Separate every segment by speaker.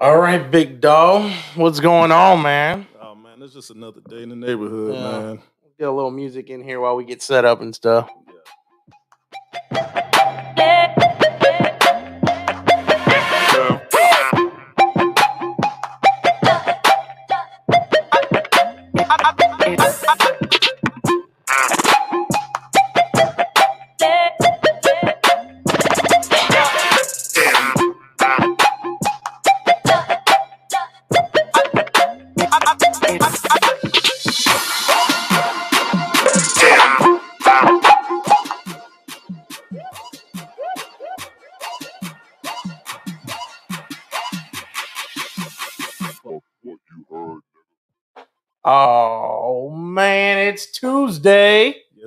Speaker 1: All right, big dog. What's going on, man?
Speaker 2: Oh man, it's just another day in the neighborhood,
Speaker 1: Yeah.
Speaker 2: man.
Speaker 1: Get a little music in here while we get set up and stuff. Oh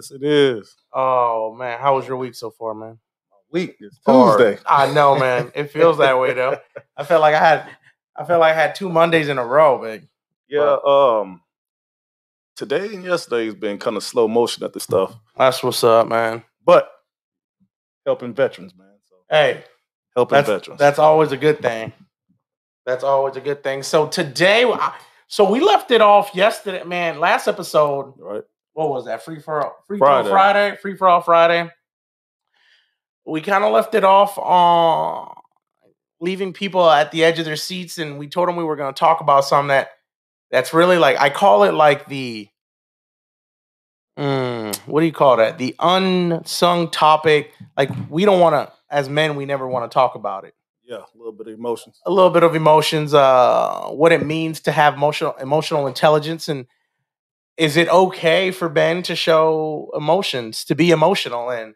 Speaker 2: Yes, it is.
Speaker 1: Oh man, how was your week so far, man?
Speaker 2: Week is Tuesday.
Speaker 1: I know, man. It feels that way though. I felt like I had, I felt like I had two Mondays in a row, man.
Speaker 2: Yeah. Um. Today and yesterday has been kind of slow motion at the stuff,
Speaker 1: That's what's up, man.
Speaker 2: but helping veterans, man. So
Speaker 1: Hey,
Speaker 2: helping
Speaker 1: that's
Speaker 2: veterans.
Speaker 1: that's always a good thing. That's always a good thing. So today, so we left it off yesterday, man. Last episode,
Speaker 2: right.
Speaker 1: What was that? Free for all, free
Speaker 2: Friday.
Speaker 1: Friday. Friday, free for all Friday. We kind of left it off on leaving people at the edge of their seats, and we told them we were going to talk about something that that's really like I call it like the mm, what do you call that? The unsung topic. Like we don't want to, as men, we never want to talk about it
Speaker 2: Yeah, a little bit of emotions.
Speaker 1: a little bit of emotions, uh, what it means to have emotional emotional intelligence, and is it okay for Ben to show emotions, to be emotional? And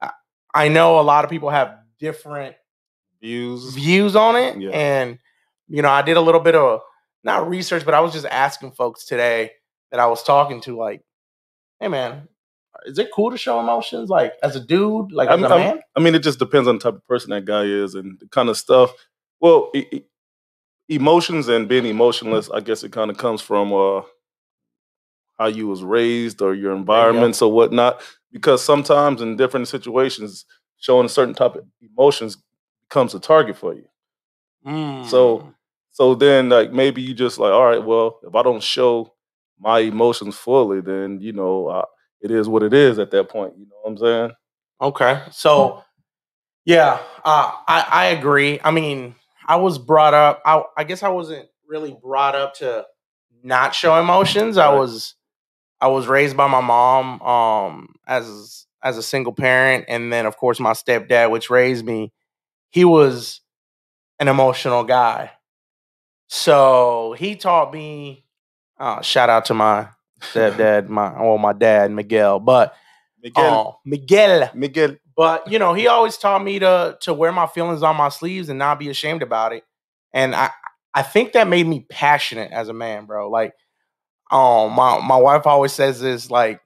Speaker 1: I, I know a lot of people have different
Speaker 2: Views.
Speaker 1: views on it,
Speaker 2: Yeah.
Speaker 1: and you know, I did a little bit of not research, but I was just asking folks today that I was talking to, like, hey man, is it cool to show emotions, like as a dude, like as
Speaker 2: I'm-
Speaker 1: a
Speaker 2: I'm-
Speaker 1: man?
Speaker 2: I mean, it just depends on the type of person that guy is and the kind of stuff. Well, e- e- emotions and being emotionless, I guess it kind of comes from uh, how you was raised or your environments or whatnot. Because sometimes in different situations, showing a certain type of emotions becomes a target for you. So,
Speaker 1: Mm.
Speaker 2: so then like maybe you just like, all right, well, if I don't show my emotions fully, then you know uh, it is what it is at that point. You know what I'm saying?
Speaker 1: Okay. So yeah, uh, I I agree. I mean, I was brought up. I I guess I wasn't really brought up to not show emotions. I was I was raised by my mom um as as a single parent, and then of course my stepdad, which raised me. He was an emotional guy, so he taught me. Uh, shout out to my stepdad, my well, my dad Miguel, but
Speaker 2: Miguel,
Speaker 1: oh, Miguel.
Speaker 2: Miguel,
Speaker 1: But you know, he always taught me to to wear my feelings on my sleeves and not be ashamed about it. And I I think that made me passionate as a man, bro. Like, um, my my wife always says this, like,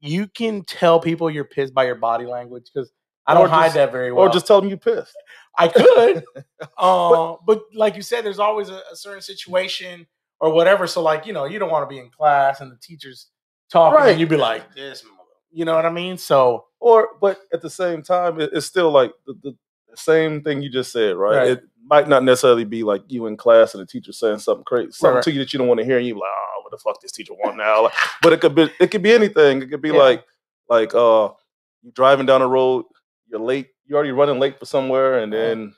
Speaker 1: you can tell people you're pissed by your body language because I don't hide
Speaker 2: just-
Speaker 1: that very well.
Speaker 2: or just tell them you pissed.
Speaker 1: I could, uh, but like you said, there's always a, a certain situation or whatever. So like, you know, you don't want to be in class and the teachers talking,
Speaker 2: Right.
Speaker 1: and you'd be like, this, mother-" you know what I mean? So
Speaker 2: Or, but at the same time, it, it's still like the, the, the same thing you just said, right?
Speaker 1: Right.
Speaker 2: It might not necessarily be like you in class and the teacher saying something crazy, something
Speaker 1: right.
Speaker 2: to you that you don't want to hear, and you like, oh, what the fuck this teacher want now? But it could be, it could be anything. It could be
Speaker 1: Yeah.
Speaker 2: like, like, uh, you driving down the road, you're late, you're already running late for somewhere, and then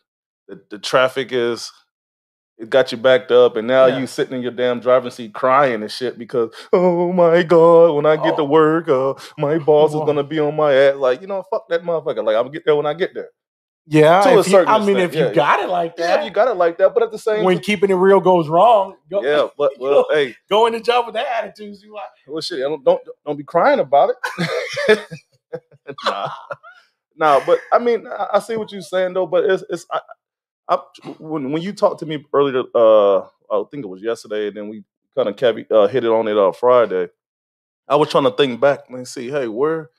Speaker 2: the, the traffic is. It got you backed up, and now
Speaker 1: Yeah.
Speaker 2: you sitting in your damn driving seat crying and shit because, oh my god, when I get to
Speaker 1: Oh.
Speaker 2: work, uh, my boss is gonna be on my ass. Like, you know, fuck that motherfucker. Like, I'm gonna get there when I get there.
Speaker 1: Yeah,
Speaker 2: To a
Speaker 1: if you- I mean,
Speaker 2: extent,
Speaker 1: if you
Speaker 2: yeah.
Speaker 1: got it like
Speaker 2: Yeah,
Speaker 1: that,
Speaker 2: you got it like that, but at the same time when
Speaker 1: keeping it real goes wrong, go,
Speaker 2: yeah, but well, hey,
Speaker 1: go in the job with that attitude. You like,
Speaker 2: well, shit, don't don't, don't be crying about it. nah, nah, but I mean, I, I see what you're saying though. But it's it's I, I, when when you talked to me earlier, uh, I think it was yesterday, and then we kind of uh, hit it on it uh, Friday. I was trying to think back and see, hey, where,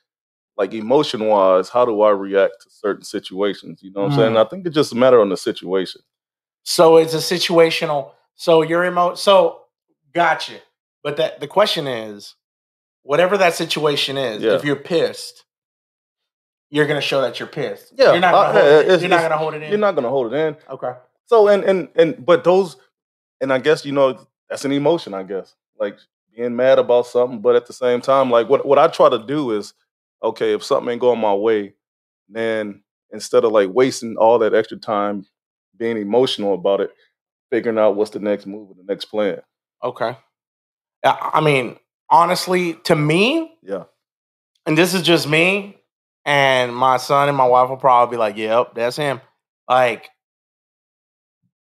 Speaker 2: like emotion wise, how do I react to certain situations? You know what I'm saying? Mm. I think it's just a matter on the situation.
Speaker 1: so it's a situational. So you're emo. So gotcha. But that the question is, whatever that situation is,
Speaker 2: Yeah.
Speaker 1: if you're pissed, you're gonna show that you're pissed.
Speaker 2: Yeah,
Speaker 1: you're not gonna, hold, it, you're not gonna hold it in.
Speaker 2: You're not gonna hold it in.
Speaker 1: okay.
Speaker 2: So and and and but those, and I guess you know that's an emotion. I guess like being mad about something, but at the same time, like what what I try to do is, okay, if something ain't going my way, then instead of like wasting all that extra time being emotional about it, figuring out what's the next move or the next plan.
Speaker 1: Okay. Yeah, I mean, honestly, to me,
Speaker 2: Yeah.
Speaker 1: and this is just me, and my son and my wife will probably be like, "Yep, that's him." Like,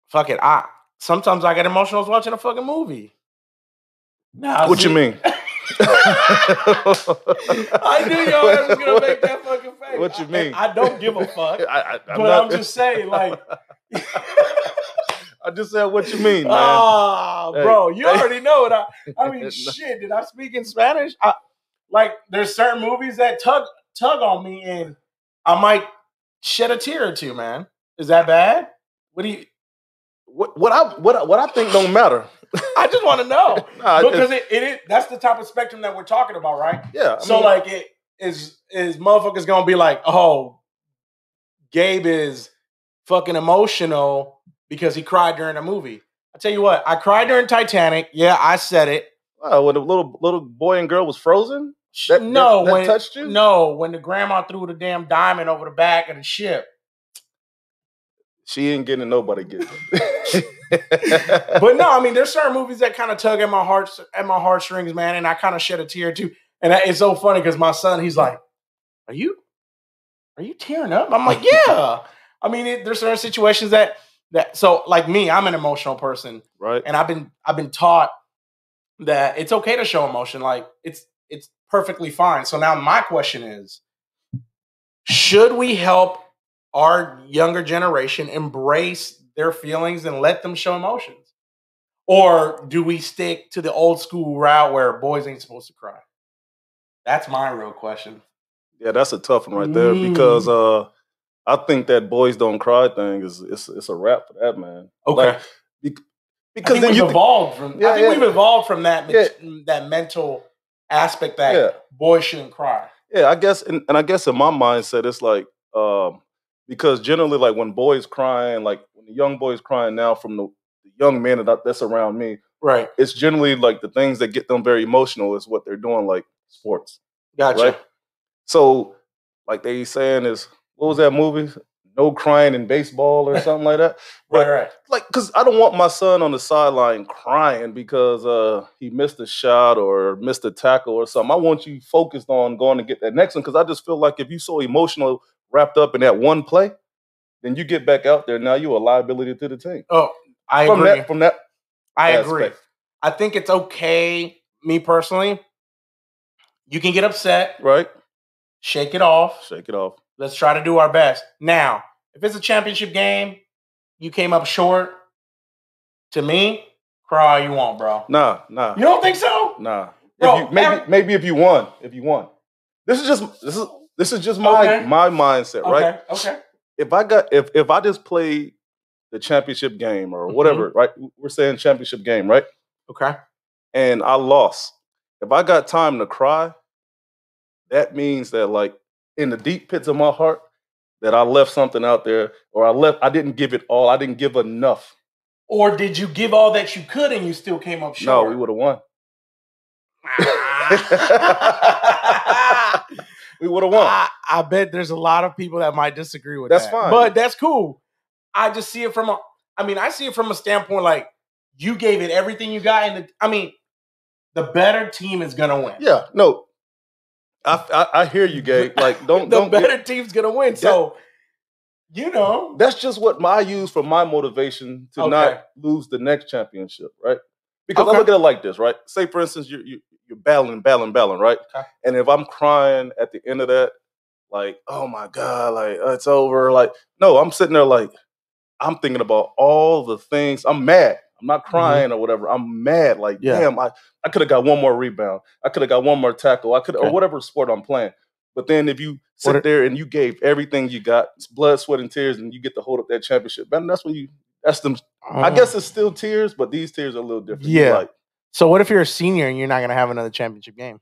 Speaker 1: fuck it. I sometimes I get emotional watching a fucking movie. Now,
Speaker 2: What you mean?
Speaker 1: I knew your ass was gonna make that fucking face.
Speaker 2: What you mean?
Speaker 1: I, don't give a fuck.
Speaker 2: I, I, I'm
Speaker 1: but
Speaker 2: not-
Speaker 1: I'm just saying, like,
Speaker 2: I just said what you mean, man.
Speaker 1: ah,
Speaker 2: Hey,
Speaker 1: bro, you already know what I. I mean, shit. Did I speak in Spanish? I, like, there's certain movies that tug tug on me, and I might shed a tear or two. Man, is that bad? What do you?
Speaker 2: what, what I what I, what I think don't matter.
Speaker 1: I just want to know
Speaker 2: Nah,
Speaker 1: because it, it is that's the type of spectrum that we're talking about, right?
Speaker 2: yeah. I
Speaker 1: so
Speaker 2: mean,
Speaker 1: like it is is motherfuckers gonna be like, oh, Gabe is fucking emotional because he cried during a movie. I tell you what, I cried during Titanic. Yeah, I said it.
Speaker 2: wow, when the little little boy and girl was frozen, that,
Speaker 1: no,
Speaker 2: that, that
Speaker 1: when
Speaker 2: touched you.
Speaker 1: no, when the grandma threw the damn diamond over the back of the ship.
Speaker 2: She ain't getting nobody getting it.
Speaker 1: But no, I mean, there's certain movies that kind of tug at my heart at my heartstrings, man, and I kind of shed a tear too. And that- it's so funny because my son, he's like, "Are you, are you tearing up?" I'm like, "Yeah." I mean, it, there's certain situations that that so like me, I'm an emotional person,
Speaker 2: right?
Speaker 1: and I've been I've been taught that it's okay to show emotion. Like it's it's perfectly fine. So now my question is, should we help our younger generation embrace their feelings and let them show emotions? Or do we stick to the old school route where boys ain't supposed to cry? That's my real question.
Speaker 2: Yeah, that's a tough one right there because uh, I think that boys don't cry thing is it's it's a wrap for that man.
Speaker 1: Okay.
Speaker 2: Like, because then
Speaker 1: we've
Speaker 2: think-
Speaker 1: evolved from
Speaker 2: Yeah,
Speaker 1: I think
Speaker 2: yeah.
Speaker 1: we've evolved from that
Speaker 2: Yeah.
Speaker 1: that mental aspect that boys shouldn't cry.
Speaker 2: yeah. I guess, and, and I guess in my mindset, it's like um, because generally, like when boys crying, like when the young boys crying now from the, the young men that that's around me,
Speaker 1: Right.
Speaker 2: it's generally like the things that get them very emotional is what they're doing, like sports.
Speaker 1: Gotcha.
Speaker 2: right? So, like they saying is, what was that movie? No crying in baseball or something like that.
Speaker 1: Right, right.
Speaker 2: Like, cause I don't want my son on the sideline crying because uh he missed a shot or missed a tackle or something. I want you focused on going to get that next one because I just feel like if you so emotional wrapped up in that one play, then you get back out there. Now you're a liability to the team.
Speaker 1: Oh, I
Speaker 2: from
Speaker 1: agree.
Speaker 2: that, from that,
Speaker 1: I agree. I think it's okay, me personally. You can get upset,
Speaker 2: right?
Speaker 1: shake it off.
Speaker 2: Shake it off.
Speaker 1: Let's try to do our best. Now, if it's a championship game, you came up short. To me, cry all you want, bro.
Speaker 2: Nah, nah.
Speaker 1: You don't think so?
Speaker 2: Nah.
Speaker 1: Bro,
Speaker 2: if you, maybe
Speaker 1: every-
Speaker 2: maybe if you won, if you won. This is just this is this is just my
Speaker 1: Okay.
Speaker 2: my mindset, right?
Speaker 1: Okay. Okay.
Speaker 2: If I got if if I just played the championship game or
Speaker 1: Mhm.
Speaker 2: whatever, right? We're saying championship game, right?
Speaker 1: Okay.
Speaker 2: And I lost. If I got time to cry, that means that like in the deep pits of my heart that I left something out there or I left I didn't give it all. I didn't give enough.
Speaker 1: Or did you give all that you could and you still came up short?
Speaker 2: No, we would have won. We would have won.
Speaker 1: I, I bet there's a lot of people that might disagree with
Speaker 2: That's
Speaker 1: that.
Speaker 2: fine.
Speaker 1: But that's cool. I just see it from a I mean, I see it from a standpoint like you gave it everything you got and the, I mean, the better team is gonna win.
Speaker 2: Yeah, no. I, I, I hear you, Gabe. Like, don't
Speaker 1: the
Speaker 2: don't.
Speaker 1: better team's gonna win. So you know,
Speaker 2: that's just what my, I use for my motivation to
Speaker 1: Okay.
Speaker 2: not lose the next championship, right? Because
Speaker 1: Okay.
Speaker 2: I look at it like this, right? Say, for instance, you're you, you're battling, battling, battling, right?
Speaker 1: Okay.
Speaker 2: And if I'm crying at the end of that, like, oh my god, like uh, it's over. Like, no, I'm sitting there like, I'm thinking about all the things. I'm mad. I'm not crying or whatever. I'm mad. Like,
Speaker 1: Mm-hmm. Yeah.
Speaker 2: damn, I, I could have got one more rebound. I could have got one more tackle. I could
Speaker 1: Okay.
Speaker 2: or whatever sport I'm playing. But then if you sit
Speaker 1: are-
Speaker 2: there and you gave everything you got, it's blood, sweat, and tears, and you get to hold up that championship, man, that's when you that's them. I guess it's still tears, but these tears are a little different.
Speaker 1: Yeah.
Speaker 2: like
Speaker 1: So what if you're a senior and you're not gonna have another championship game?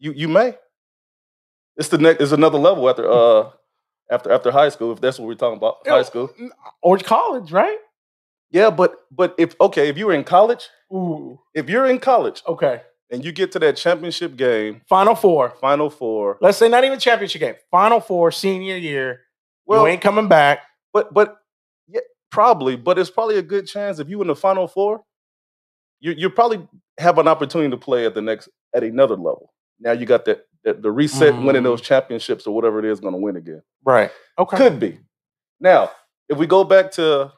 Speaker 2: you you may. It's the next. It's another level after uh after after high school, if that's what we're talking about, high school.
Speaker 1: or college, right?
Speaker 2: Yeah, but but if okay, if you were in college,
Speaker 1: Ooh,
Speaker 2: if you're in college
Speaker 1: okay.
Speaker 2: and you get to that championship game,
Speaker 1: Final four.
Speaker 2: final four,
Speaker 1: Let's say not even championship game. Final four, senior year.
Speaker 2: well,
Speaker 1: you ain't coming back.
Speaker 2: but but yeah, probably, but it's probably a good chance if you in the final four, you you probably have an opportunity to play at the next at another level. Now you got that, that the reset, winning
Speaker 1: Mm.
Speaker 2: those championships or whatever it is, going to win again.
Speaker 1: Right. Okay.
Speaker 2: Could be. Now, if we go back to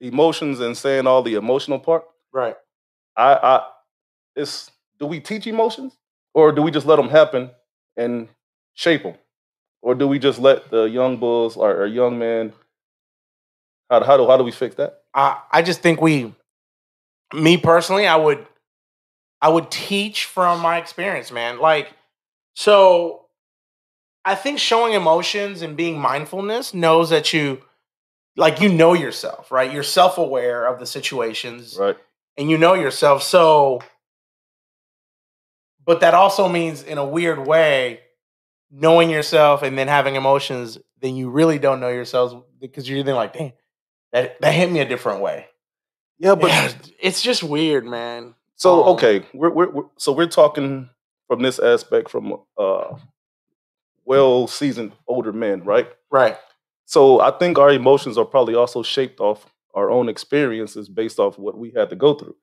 Speaker 2: emotions and saying all the emotional part,
Speaker 1: Right.
Speaker 2: I, I it's do we teach emotions or do we just let them happen and shape them, or do we just let the young bulls or, or young men? How, how do how do we fix that?
Speaker 1: I I just think we, me personally, I would, I would teach from my experience, man. Like, so, I think showing emotions and being mindfulness knows that you, like, you know yourself, right? You're self aware of the situations,
Speaker 2: Right.
Speaker 1: and you know yourself. So, but that also means, in a weird way, knowing yourself and then having emotions, then you really don't know yourselves because you're then like, dang, that that hit me a different way.
Speaker 2: Yeah, but
Speaker 1: Yeah, it's just weird, man.
Speaker 2: so
Speaker 1: um,
Speaker 2: okay, we're, we're, we're so we're talking from this aspect from uh well seasoned older men, right?
Speaker 1: Right.
Speaker 2: So I think our emotions are probably also shaped off our own experiences based off what we had to go through.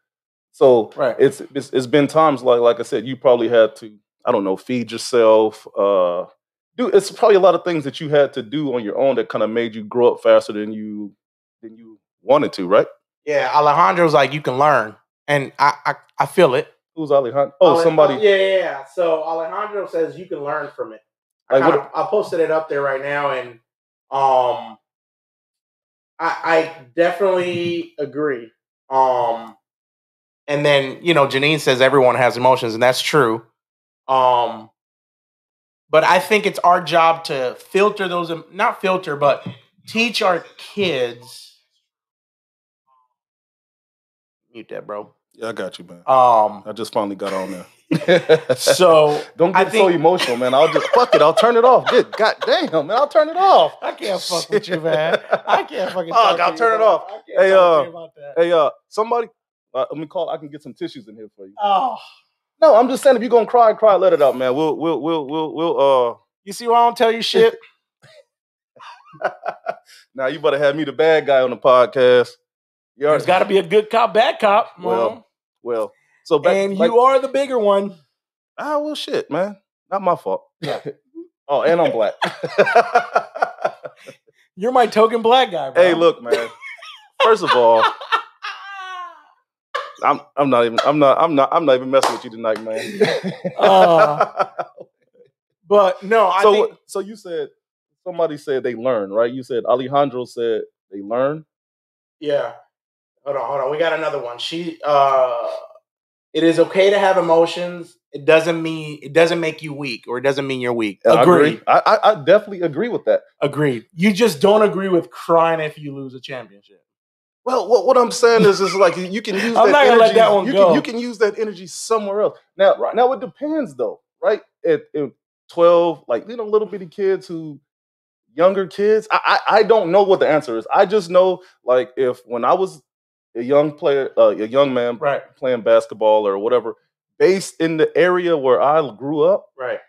Speaker 2: So
Speaker 1: Right.
Speaker 2: it's, it's it's been times like like I said, you probably had to I don't know feed yourself. Uh, do it's probably a lot of things that you had to do on your own that kind of made you grow up faster than you than you wanted to, right?
Speaker 1: Yeah, Alejandro's like you can learn, and I I, I feel it.
Speaker 2: Who's Alejandro? Oh,
Speaker 1: Ale-
Speaker 2: somebody.
Speaker 1: Yeah, yeah, yeah. So Alejandro says you can learn from it. I,
Speaker 2: Like, what-
Speaker 1: kinda- I posted it up there right now, and um, I, I definitely agree. Um, and then you know Janine says everyone has emotions, and that's true. Um, but I think it's our job to filter those, em- not filter, but teach our kids. Mute that, bro.
Speaker 2: Yeah, I got you, man.
Speaker 1: Um,
Speaker 2: I just finally got on there.
Speaker 1: so
Speaker 2: Don't
Speaker 1: I
Speaker 2: get so emotional, man. I'll just fuck it. I'll turn it off. Good god damn, man. I'll turn it off.
Speaker 1: I can't fuck with you, man. I can't fucking.
Speaker 2: Fuck,
Speaker 1: talk
Speaker 2: I'll
Speaker 1: to
Speaker 2: turn
Speaker 1: you
Speaker 2: it
Speaker 1: about-
Speaker 2: off.
Speaker 1: I can't
Speaker 2: Hey,
Speaker 1: talk to
Speaker 2: uh,
Speaker 1: you about that.
Speaker 2: Hey, uh, somebody, uh, let me call. I can get some tissues in here for you.
Speaker 1: Oh,
Speaker 2: No, I'm just saying, if you're gonna cry, cry, let it out, man. We'll, we'll, we'll, we'll, we'll. Uh,
Speaker 1: you see why I don't tell you shit?
Speaker 2: now you better have me the bad guy on the podcast. You
Speaker 1: There's got to be a good cop, bad cop.
Speaker 2: Well,
Speaker 1: Well,
Speaker 2: well. So back,
Speaker 1: and
Speaker 2: like-
Speaker 1: you are the bigger one.
Speaker 2: ah, well, shit, man. Not my fault.
Speaker 1: Yeah.
Speaker 2: oh, and I'm black.
Speaker 1: You're my token black guy, bro.
Speaker 2: hey, look, man. First of all, I'm, I'm not even, I'm not, I'm not, I'm not even messing with you tonight, man.
Speaker 1: Uh, But no, I
Speaker 2: so,
Speaker 1: think
Speaker 2: so you said somebody said they learn, right? You said Alejandro said they learn.
Speaker 1: Yeah. Hold on, hold on. We got another one. She uh it is okay to have emotions. It doesn't mean it doesn't make you weak or it doesn't mean you're weak.
Speaker 2: I
Speaker 1: Agree.
Speaker 2: agree. I, I, I definitely agree with that.
Speaker 1: Agreed. You just don't agree with crying if you lose a championship.
Speaker 2: Well, what, what I'm saying is, is like you can use
Speaker 1: I'm
Speaker 2: that
Speaker 1: not gonna
Speaker 2: energy.
Speaker 1: let that one
Speaker 2: you
Speaker 1: go.
Speaker 2: can you can use that energy somewhere else. Now,
Speaker 1: Right.
Speaker 2: now it depends though, right? At, at 12, like you know, little bitty kids who younger kids. I, I I don't know what the answer is. I just know like if when I was a young player, uh, a young man
Speaker 1: Right.
Speaker 2: playing basketball or whatever, based in the area where I grew up,
Speaker 1: Right.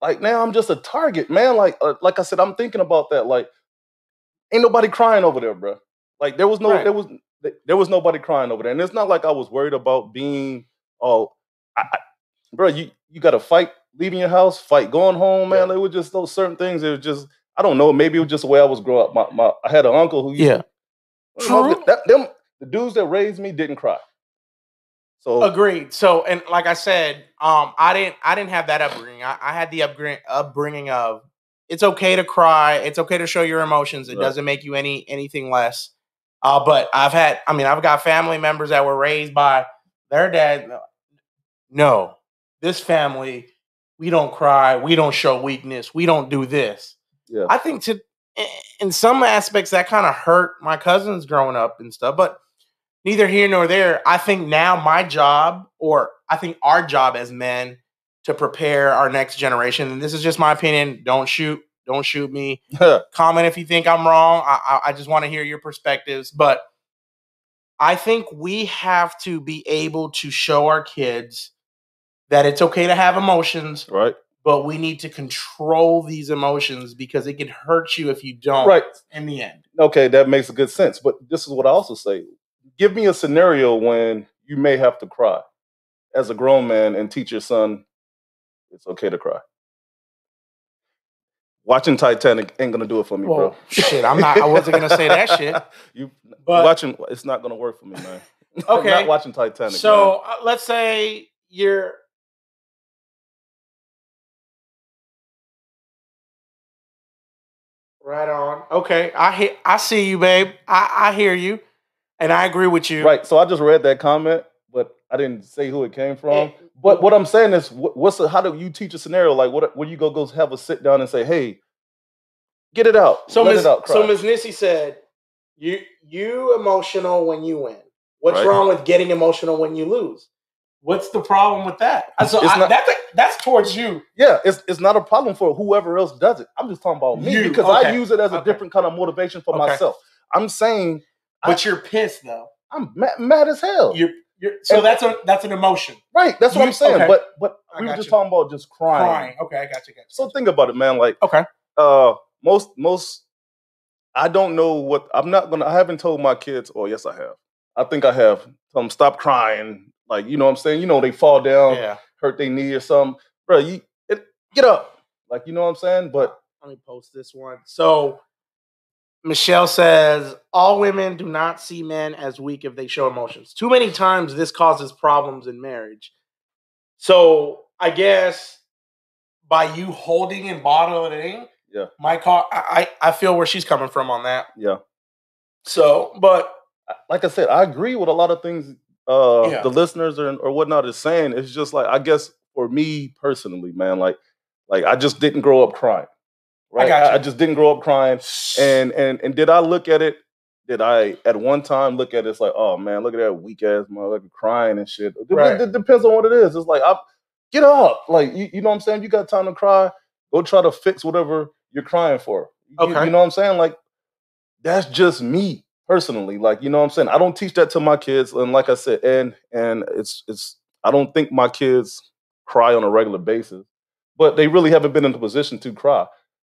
Speaker 2: like now I'm just a target, man. Like uh, like I said, I'm thinking about that. Like, ain't nobody crying over there, bro. Like there was no
Speaker 1: Right.
Speaker 2: there was there was nobody crying over there, and it's not like I was worried about being oh, I, I, bro. You you got to fight leaving your house, fight going home, man.
Speaker 1: Yeah.
Speaker 2: It was just those certain things. It was just I don't know. Maybe it was just the way I was growing up. My, my I had an uncle who used
Speaker 1: Yeah.
Speaker 2: to- you know,
Speaker 1: True.
Speaker 2: that, them the dudes that raised me didn't cry. So
Speaker 1: Agreed. So, and like I said, um, I didn't, I didn't have that upbringing. I, I had the upbringing, upbringing of it's okay to cry, it's okay to show your emotions. It
Speaker 2: Right.
Speaker 1: doesn't make you any anything less. Uh, but I've had, I mean, I've got family members that were raised by their dad. No, this family, we don't cry, we don't show weakness, we don't do this.
Speaker 2: yeah,
Speaker 1: I think to in some aspects that kind of hurt my cousins growing up and stuff, but neither here nor there. I think now my job, or I think our job as men, to prepare our next generation. And this is just my opinion. Don't shoot Don't shoot me. Comment if you think I'm wrong. I, I, I just want to hear your perspectives. But I think we have to be able to show our kids that it's okay to have emotions,
Speaker 2: right.
Speaker 1: but we need to control these emotions because it can hurt you if you don't
Speaker 2: Right.
Speaker 1: in the end.
Speaker 2: Okay, that makes a good sense. But this is what I also say. Give me a scenario when you may have to cry as a grown man and teach your son it's okay to cry. Watching Titanic ain't gonna do it for me, bro.
Speaker 1: shit, I'm not- I wasn't gonna say that shit.
Speaker 2: You
Speaker 1: But-
Speaker 2: watching it's not gonna work for me, man.
Speaker 1: Okay.
Speaker 2: not watching Titanic.
Speaker 1: So uh, let's say you're right on. Okay, I hear, I see you, babe. I, I hear you, and I agree with you.
Speaker 2: right. So I just read that comment, but I didn't say who it came from.
Speaker 1: Eh,
Speaker 2: But what I'm saying is, what's the, how do you teach a scenario like what? When you go go have a sit down and say, "Hey, get it out,
Speaker 1: So
Speaker 2: let
Speaker 1: Ms.
Speaker 2: it out."
Speaker 1: so
Speaker 2: cry."
Speaker 1: Ms. Nissy said, "You you emotional when you win. What's
Speaker 2: Right.
Speaker 1: wrong with getting emotional when you lose? What's the problem with that? So I,
Speaker 2: not-
Speaker 1: that's that's towards you.
Speaker 2: Yeah, it's it's not a problem for whoever else does it. I'm just talking about me
Speaker 1: You,
Speaker 2: because I use it as a
Speaker 1: okay.
Speaker 2: different kind of motivation for
Speaker 1: Okay.
Speaker 2: myself. I'm saying
Speaker 1: But you're pissed though.
Speaker 2: I'm mad, mad as hell.
Speaker 1: You're you're so
Speaker 2: And-
Speaker 1: that's a that's an emotion.
Speaker 2: right, that's what
Speaker 1: you-
Speaker 2: I'm saying.
Speaker 1: okay.
Speaker 2: But but
Speaker 1: I
Speaker 2: we were just
Speaker 1: you.
Speaker 2: talking about just crying.
Speaker 1: Crying. Okay, I got you. Got you.
Speaker 2: So think about it, man. Like
Speaker 1: Okay.
Speaker 2: uh most most I don't know what I'm not gonna I haven't told my kids, oh yes I have. I think I have. Tell them stop crying. Like, you know what I'm saying? You know, they fall down,
Speaker 1: Yeah.
Speaker 2: hurt their knee or something. Bro, you it, get up. Like, you know what I'm saying? But
Speaker 1: Let me post this one. So Michelle says all women do not see men as weak if they show emotions. Too many times this causes problems in marriage. So I guess by you holding and bottling,
Speaker 2: Yeah.
Speaker 1: my car I, I I feel where she's coming from on that.
Speaker 2: yeah.
Speaker 1: So, but
Speaker 2: like I said, I agree with a lot of things uh
Speaker 1: Yeah.
Speaker 2: the listeners or, or whatnot is saying. It's just like I guess for me personally, man, like like I just didn't grow up crying. Right.
Speaker 1: you.
Speaker 2: I just didn't grow up crying. And and and did I look at it? Did I at one time look at it? It's like, oh man, look at that weak ass motherfucker crying and shit. It,
Speaker 1: Right.
Speaker 2: it depends on what it is. It's like I get up. Like you, you know what I'm saying? You got time to cry. Go try to fix whatever you're crying for. You-
Speaker 1: Okay.
Speaker 2: you know what I'm saying? Like that's just me personally like you know what i'm saying i don't teach that to my kids and like i said and and it's it's i don't think my kids cry on a regular basis but they really haven't been in the position to cry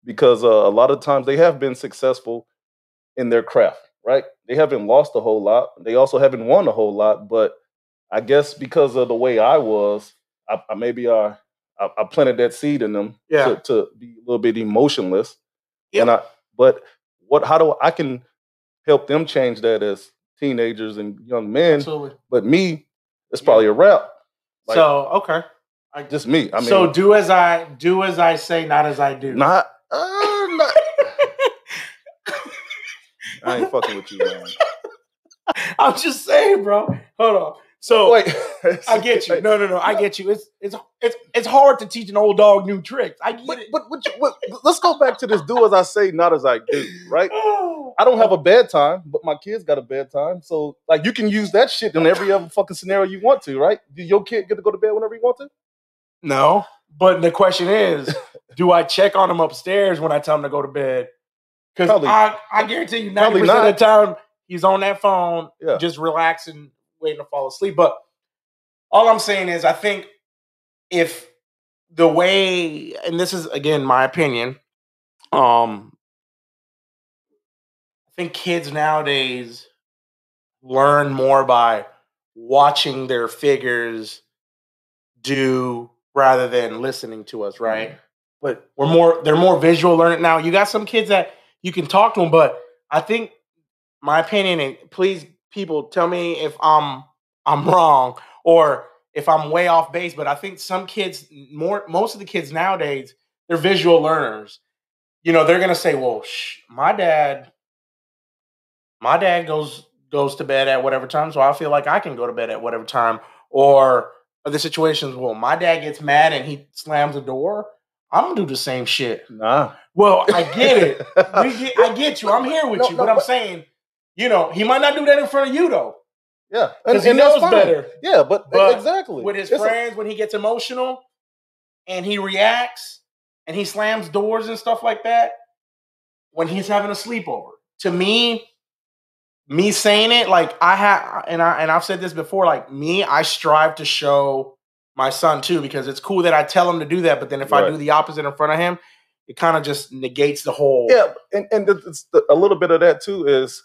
Speaker 2: because uh, a lot of times they have been successful in their craft right they haven't lost a whole lot they also haven't won a whole lot but i guess because of the way i was i, I maybe I, I i planted that seed in them
Speaker 1: Yeah.
Speaker 2: to, to be a little bit emotionless
Speaker 1: Yep.
Speaker 2: and i but what how do i can help them change that as teenagers and young men.
Speaker 1: absolutely.
Speaker 2: But me, it's probably a wrap. Like,
Speaker 1: so okay.
Speaker 2: just me. I mean,
Speaker 1: so do as I do as I say, not as I do.
Speaker 2: not, uh, not. I ain't fucking with you, man.
Speaker 1: I'm just saying, bro. Hold on. So
Speaker 2: Wait,
Speaker 1: I get you. No, no, no. I get you. It's it's it's it's hard to teach an old dog new tricks. I get
Speaker 2: But,
Speaker 1: it.
Speaker 2: but, but, but let's go back to this do as I say, not as I do, right?
Speaker 1: Oh.
Speaker 2: I don't have a bedtime, but my kids got a bedtime. So, like, you can use that shit in every other fucking scenario you want to, right? Do your kid get to go to bed whenever you want to?
Speaker 1: no. But the question is, do I check on him upstairs when I tell him to go to bed? Because I, I guarantee you, ninety percent of the time he's on that phone,
Speaker 2: Yeah.
Speaker 1: just relaxing, waiting to fall asleep. But all I'm saying is, I think if the way, and this is again my opinion, um, I think kids nowadays learn more by watching their figures do rather than listening to us, right? But we're more they're more visual learning now. You got some kids that you can talk to them, but I think my opinion, and please people tell me if I'm I'm wrong or if I'm way off base, but I think some kids more most of the kids nowadays, they're visual learners. You know, they're gonna say, Well, my dad, my dad goes goes to bed at whatever time, so I feel like I can go to bed at whatever time. Or other situations, well, my dad gets mad and he slams the door. I'm gonna do the same shit.
Speaker 2: Nah.
Speaker 1: Well, I get it. We get, I get you. I'm here with
Speaker 2: No,
Speaker 1: you,
Speaker 2: no,
Speaker 1: but I'm
Speaker 2: but-
Speaker 1: saying, you know, he might not do that in front of you though,
Speaker 2: Yeah.
Speaker 1: because he knows better.
Speaker 2: Yeah, but,
Speaker 1: But
Speaker 2: exactly.
Speaker 1: With his
Speaker 2: It's a-
Speaker 1: friends, when he gets emotional and he reacts, and he slams doors and stuff like that when he's having a sleepover. To me, me saying it like I have, and I and I've said this before. Like me, I strive to show my son too because it's cool that I tell him to do that. But then if I do the opposite in front of him, it kind of just negates the whole.
Speaker 2: Yeah, and and the- a little bit of that too is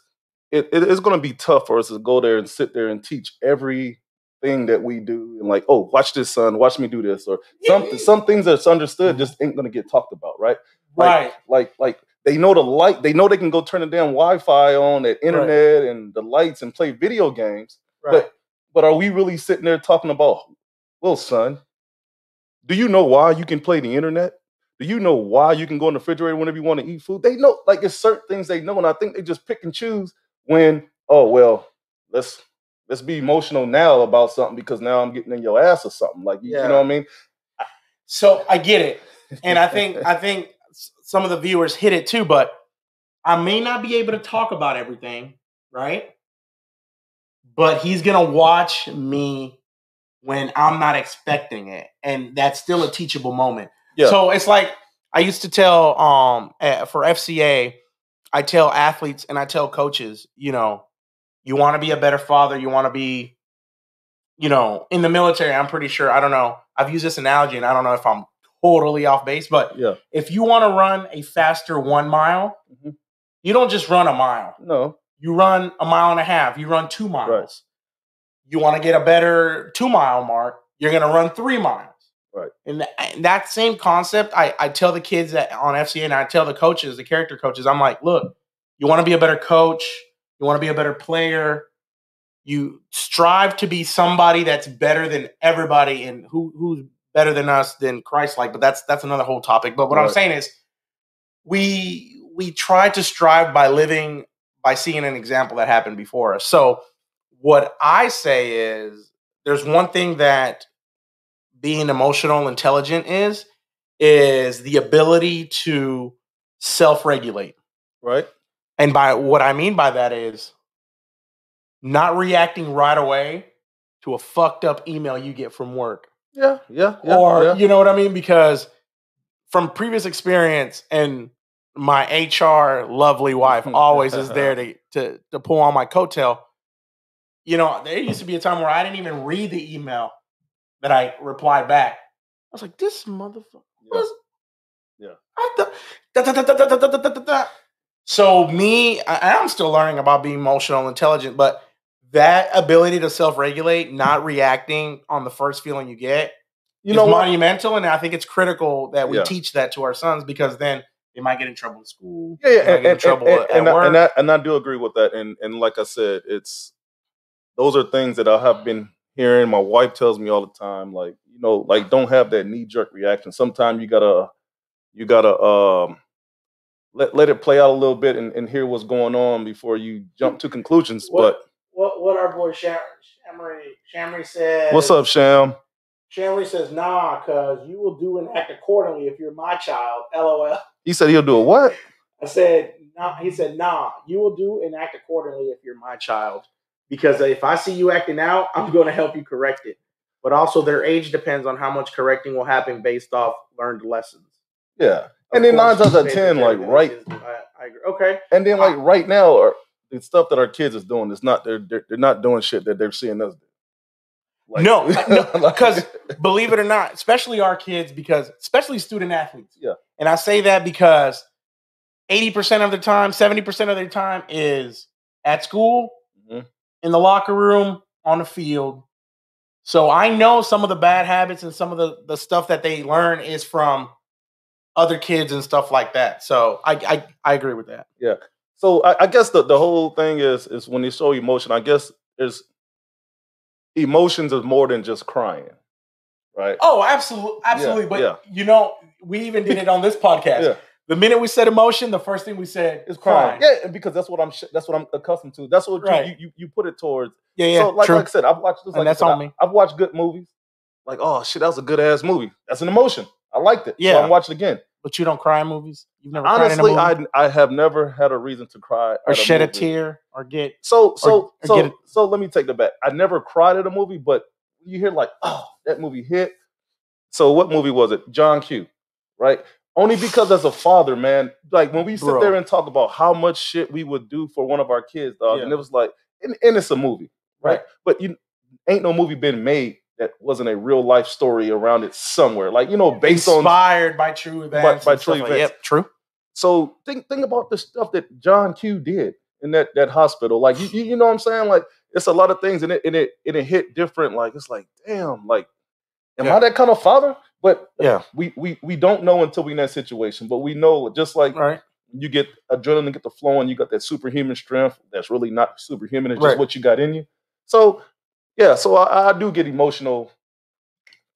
Speaker 2: it, it is going to be tough for us to go there and sit there and teach everything that we do and like oh watch this son watch me do this or some some things that's understood mm-hmm. just ain't going to get talked about right
Speaker 1: right.
Speaker 2: like like they know the light they know they can go turn the damn Wi-Fi on that internet and the lights and play video games
Speaker 1: Right.
Speaker 2: but are we really sitting there talking about well son do you know why you can play the internet do you know why you can go in the refrigerator whenever you want to eat food they know like it's certain things they know and i think they just pick and choose when oh well let's let's be emotional now about something because now i'm getting in your ass or something like you, you know what i mean
Speaker 1: So I get it, and I think I think some of the viewers hit it too. But I may not be able to talk about everything, right? But he's gonna watch me when I'm not expecting it, and that's still a teachable moment.
Speaker 2: Yeah.
Speaker 1: So it's like I used to tell um for FCA, I tell athletes and I tell coaches, you know, you want to be a better father, you want to be you know, in the military, I'm pretty sure, I don't know, I've used this analogy and I don't know if I'm totally off base, but
Speaker 2: yeah
Speaker 1: if you want to run a faster one mile,
Speaker 2: Mhm.
Speaker 1: you don't just run a mile.
Speaker 2: no
Speaker 1: You run a mile and a half, you run two miles.
Speaker 2: Right.
Speaker 1: You want to get a better two mile mark, you're going to run three miles.
Speaker 2: Right.
Speaker 1: And, tha- and that same concept, I, I tell the kids that on FCA and I tell the coaches, the character coaches, I'm like, look, you want to be a better coach, you want to be a better player, you strive to be somebody that's better than everybody and who who's better than us than Christ like but that's that's another whole topic but what I'm saying is we we try to strive by living by seeing an example that happened before us so what I say is there's one thing that being emotional intelligent is is the ability to self-regulate
Speaker 2: right
Speaker 1: and by what I mean by that is not reacting right away to a fucked up email you get from work.
Speaker 2: yeah yeah yeah
Speaker 1: or
Speaker 2: yeah.
Speaker 1: you know what I mean? Because from previous experience and my HR lovely wife always is there to, to to pull on my coattail you know, there used to be a time where I didn't even read the email that I replied back. I was like, this motherfucker.
Speaker 2: Yeah.
Speaker 1: So me, I'm still learning about being emotional intelligent, but that ability to self-regulate, not reacting on the first feeling you get,
Speaker 2: you know,
Speaker 1: monumental. And I think it's critical that we teach that to our sons because then they might get in trouble in school.
Speaker 2: Yeah, yeah, and, and, and, and, I, and, I, do agree with that. And and like I said, it's those are things that I have been hearing. My wife tells me all the time, like you know, like don't have that knee jerk reaction. Sometimes you gotta you gotta um let let it play out a little bit and, and hear what's going on before you jump to conclusions.
Speaker 1: What- what what our boy Sham- Shamry Shamry said.
Speaker 2: What's up, Sham?
Speaker 1: Shamry says, "Nah, cause you will do and act accordingly if you're my child." LOL.
Speaker 2: He said he'll do a what?
Speaker 1: I said, "Nah." He said, "Nah, you will do and act accordingly if you're my child, because if I see you acting out, I'm going to help you correct it." But also, their age depends on how much correcting will happen based off learned lessons.
Speaker 2: Yeah.
Speaker 1: Of
Speaker 2: And then nine times out of ten, like right
Speaker 1: is- I, I agree. Okay.
Speaker 2: And then like right now, or the stuff that our kids is doing is not they're they're, they're not doing shit that they're seeing us do. Like,
Speaker 1: No, no, 'cause believe it or not, especially our kids, because especially student athletes.
Speaker 2: Yeah.
Speaker 1: And I say that because 80% of the time, 70% of their time is at school,
Speaker 2: Mhm.
Speaker 1: In the locker room, on the field. So I know some of the bad habits and some of the, the stuff that they learn is from other kids and stuff like that. So I I, I agree with that. Yeah.
Speaker 2: So I, I guess the, the whole thing is is when you show emotion, I guess there's emotions is more than just crying, right?
Speaker 1: Oh, absolutely, absolutely. but
Speaker 2: yeah.
Speaker 1: you know, we even did it on this podcast.
Speaker 2: Yeah.
Speaker 1: The minute we said emotion, the first thing we said is
Speaker 2: crying.
Speaker 1: crying.
Speaker 2: Yeah, because that's what I'm sh- that's what I'm accustomed to. That's what you-
Speaker 1: Right.
Speaker 2: you, you you put it towards.
Speaker 1: yeah, yeah.
Speaker 2: so like,
Speaker 1: true.
Speaker 2: like I said, I've watched this. Like I
Speaker 1: that's
Speaker 2: said,
Speaker 1: on
Speaker 2: I-
Speaker 1: me.
Speaker 2: I've watched good movies. Like, oh shit, that was a good ass movie. That's an emotion. I liked it.
Speaker 1: Yeah.
Speaker 2: So I'm watching again.
Speaker 1: but you don't cry in movies. You've never
Speaker 2: Honestly,
Speaker 1: cried in a movie?
Speaker 2: I I have never had a reason to cry
Speaker 1: or shed a
Speaker 2: movie.
Speaker 1: tear or get
Speaker 2: So so
Speaker 1: or
Speaker 2: so
Speaker 1: it-
Speaker 2: so let me take the back. I never cried at a movie, but you hear like, oh, that movie hit. So what movie was it? John Q. Right Only because as a father, man, like when we sit
Speaker 1: Bro.
Speaker 2: there and talk about how much shit we would do for one of our kids, dog, and it was like, and, and it's a movie, right?
Speaker 1: Right.
Speaker 2: But you ain't no movie been made that wasn't a real life story around it somewhere. Like, you know, based on
Speaker 1: Inspired by true events.
Speaker 2: by
Speaker 1: and
Speaker 2: true
Speaker 1: stuff like-
Speaker 2: events.
Speaker 1: Yep, true.
Speaker 2: So think think about the stuff that John Q did in that that hospital. Like you, you you know what I'm saying? Like it's a lot of things and it and it and it hit different. Like it's like, damn, like am
Speaker 1: Yeah.
Speaker 2: I that kind of father? But
Speaker 1: Yeah.
Speaker 2: we we we don't know until we're in that situation. But we know just like
Speaker 1: Right.
Speaker 2: you get adrenaline get the flowing, you got that superhuman strength that's really not superhuman, it's just what you got in you. So yeah, so I, I do get emotional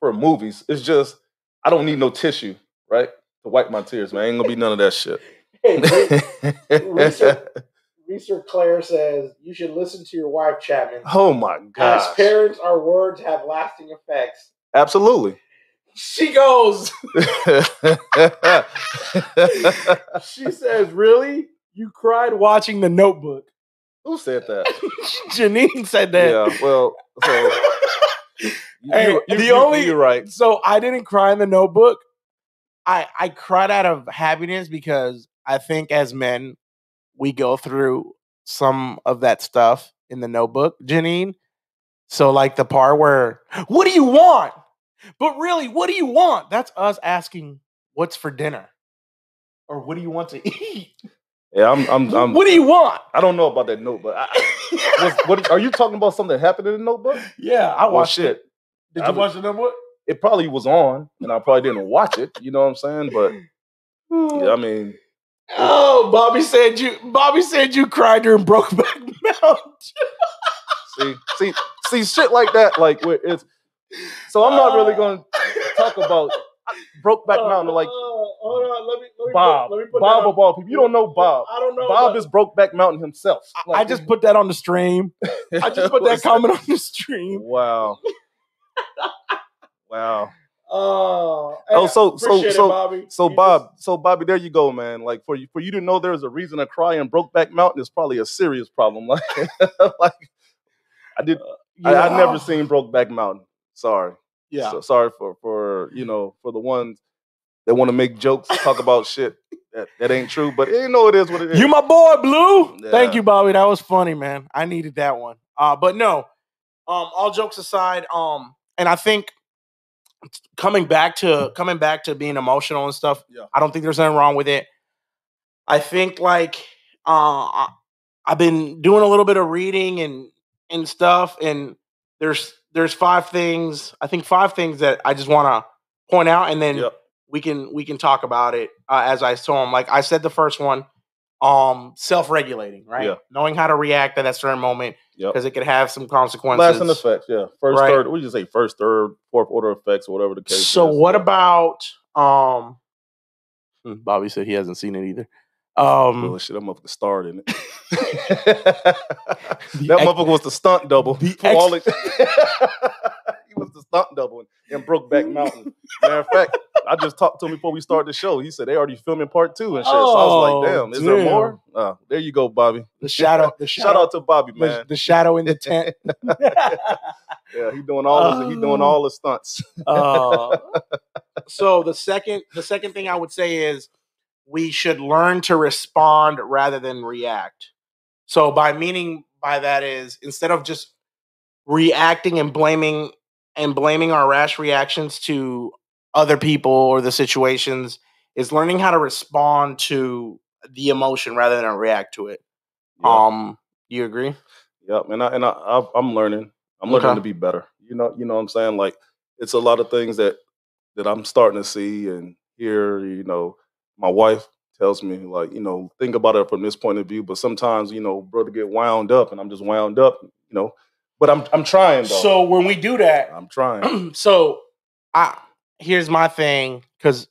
Speaker 2: for movies. It's just I don't need no tissue, right? To wipe my tears, man. Ain't gonna be none of that shit.
Speaker 1: Research- Research Claire says you should listen to your wife, Chapman.
Speaker 2: oh my God!
Speaker 1: As
Speaker 2: gosh.
Speaker 1: parents, our words have lasting effects.
Speaker 2: Absolutely.
Speaker 1: She goes, she says, Really? You cried watching the notebook.
Speaker 2: Who said that?
Speaker 1: Janine said that.
Speaker 2: Yeah, well, so you,
Speaker 1: Hey,
Speaker 2: you-
Speaker 1: the
Speaker 2: you-
Speaker 1: only-
Speaker 2: you're right.
Speaker 1: so I didn't cry in the notebook. I I cried out of happiness because I think as men we go through some of that stuff in the notebook, Janine. So like the part where what do you want? But really, what do you want? That's us asking what's for dinner. Or what do you want to eat?
Speaker 2: Yeah, I'm I'm, I'm
Speaker 1: what do you want?
Speaker 2: I don't know about that notebook. I, was, what are you talking about something that happened in the notebook?
Speaker 1: yeah, I
Speaker 2: Well,
Speaker 1: watched
Speaker 2: shit.
Speaker 1: it. Did
Speaker 2: I
Speaker 1: you watch the notebook?
Speaker 2: It probably was on, and I probably didn't watch it. You know what I'm saying? But yeah, I mean,
Speaker 1: Oh, Bobby said you. Bobby said you cried during Brokeback Mountain.
Speaker 2: see, see, see, shit like that. Like where it's. So I'm not really uh, going to talk about Brokeback Mountain. Uh, like
Speaker 1: Oh, hold on, let me, let me
Speaker 2: Bob,
Speaker 1: Put, let me put
Speaker 2: Bob
Speaker 1: that
Speaker 2: of all people. You don't know Bob.
Speaker 1: I don't know.
Speaker 2: Bob
Speaker 1: but
Speaker 2: is Brokeback Mountain himself.
Speaker 1: I- I just put that on the stream. I just put that comment on the stream.
Speaker 2: Wow. wow.
Speaker 1: Oh,
Speaker 2: Oh, so- so-
Speaker 1: appreciate it,
Speaker 2: so- So
Speaker 1: You
Speaker 2: Bob, so Bobby, there you go, man. Like for you, for you to know there's a reason to cry in Brokeback Mountain is probably a serious problem. Like, like I did,
Speaker 1: just-
Speaker 2: I, I never seen Brokeback Mountain. Sorry,
Speaker 1: Yeah,
Speaker 2: so, sorry for for you know for the ones that want to make jokes, talk about shit that, that ain't true. But you know it is what it is.
Speaker 1: you my boy, Blue. Thank you, Bobby. That was funny, man. I needed that one. Uh, but no. Um, all jokes aside, um, and I think coming back to coming back to being emotional and stuff.
Speaker 2: Yeah.
Speaker 1: I don't think there's anything wrong with it. I think like uh, I've been doing a little bit of reading and and stuff, and there's there's five things. I think five things that I just want to point out, and then
Speaker 2: Yep.
Speaker 1: we can we can talk about it uh, as I saw them. Like I said, the first one, um, self-regulating, right?
Speaker 2: Yeah.
Speaker 1: Knowing how to react at that certain moment
Speaker 2: Yep.
Speaker 1: because it could have some consequences.
Speaker 2: Lasting effects, yeah. First,
Speaker 1: Right.
Speaker 2: third, we just say first, third, fourth order effects, or whatever the case.
Speaker 1: So
Speaker 2: is.
Speaker 1: what about um? hmm, Bobby said he hasn't seen it either. Um,
Speaker 2: Bullshit, that motherfucker starred in it. that
Speaker 1: ex-
Speaker 2: motherfucker was the stunt double.
Speaker 1: the
Speaker 2: for all it- he was the stunt double in, Brokeback Mountain. Matter of fact, I just talked to him before we started the show. He said they already filming part two and shit. so I was like,
Speaker 1: Oh,
Speaker 2: damn, is there
Speaker 1: damn.
Speaker 2: more? Uh, there you go, Bobby.
Speaker 1: the shadow, the
Speaker 2: Shout
Speaker 1: shadow,
Speaker 2: out to Bobby,
Speaker 1: the,
Speaker 2: man.
Speaker 1: the shadow in the tent.
Speaker 2: Yeah, he doing all the, he doing
Speaker 1: Oh.
Speaker 2: all the stunts.
Speaker 1: Uh, so the second the second thing I would say is we should learn to respond rather than react. So by meaning by that is instead of just reacting and blaming and blaming our rash reactions to other people or the situations is learning how to respond to the emotion rather than react to it. Um you agree?
Speaker 2: Yep, and I and I, I I'm learning. I'm learning
Speaker 1: Okay.
Speaker 2: to be better. You know, you know what I'm saying? Like it's a lot of things that that I'm starting to see and hear, you know, my wife tells me like, you know, think about it from this point of view, but sometimes, you know, brother get wound up and I'm just wound up, you know. But I'm I'm trying though.
Speaker 1: So when we do that,
Speaker 2: I'm trying.
Speaker 1: so I here's my thing because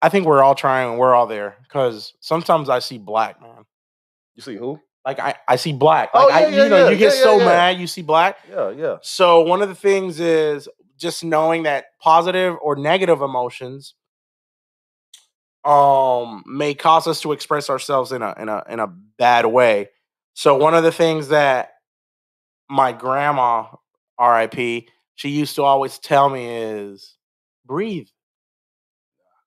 Speaker 1: I think we're all trying. And we're all there because sometimes I see black man.
Speaker 2: You see who?
Speaker 1: Like I, I see black.
Speaker 2: Oh,
Speaker 1: Like I,
Speaker 2: yeah, yeah,
Speaker 1: you know,
Speaker 2: yeah,
Speaker 1: you get
Speaker 2: yeah, yeah,
Speaker 1: so
Speaker 2: yeah.
Speaker 1: mad. You see black.
Speaker 2: Yeah, yeah.
Speaker 1: So one of the things is just knowing that positive or negative emotions um may cause us to express ourselves in a in a in a bad way. So one of the things that my grandma, RIP, she used to always tell me is breathe.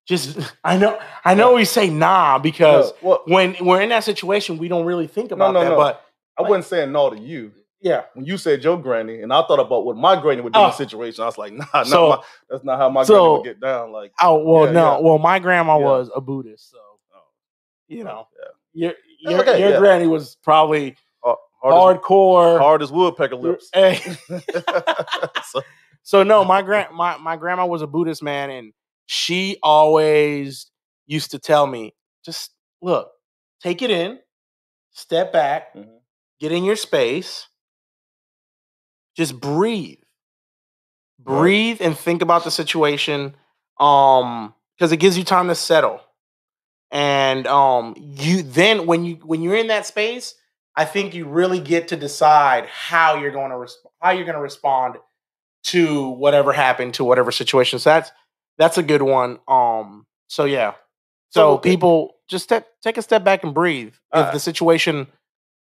Speaker 1: just I know I know we say nah because
Speaker 2: No, well,
Speaker 1: when we're in that situation, we don't really think about
Speaker 2: no,
Speaker 1: that.
Speaker 2: no.
Speaker 1: But
Speaker 2: I wasn't saying no to you.
Speaker 1: Yeah,
Speaker 2: When you said your granny, and I thought about what my granny would do in
Speaker 1: Oh.
Speaker 2: the ah. situation, I was like, nah, not my, that's not how my
Speaker 1: so-
Speaker 2: granny would get down. Like,
Speaker 1: oh well,
Speaker 2: Yeah,
Speaker 1: no,
Speaker 2: yeah.
Speaker 1: well, my grandma
Speaker 2: Yeah.
Speaker 1: was a Buddhist, so
Speaker 2: Oh.
Speaker 1: you know, oh,
Speaker 2: yeah.
Speaker 1: your your,
Speaker 2: Okay,
Speaker 1: your granny was probably uh,
Speaker 2: hard, hard,
Speaker 1: hardcore.
Speaker 2: as, hard as woodpecker lips.
Speaker 1: Hey.
Speaker 2: Eh, so,
Speaker 1: So no, my grand my, my grandma was a Buddhist man, and she always used to tell me, just look, take it in, step back,
Speaker 2: Mhm.
Speaker 1: get in your space, just breathe. Breathe and think about the situation. Um, because it gives you time to settle. And um you then when you when you're in that space, I think you really get to decide how you're going to resp- how you're going to respond to whatever happened to whatever situation. So that's that's a good one. Um so yeah. So,
Speaker 2: So,
Speaker 1: people just te- take a step back and breathe. if
Speaker 2: Uh,
Speaker 1: the situation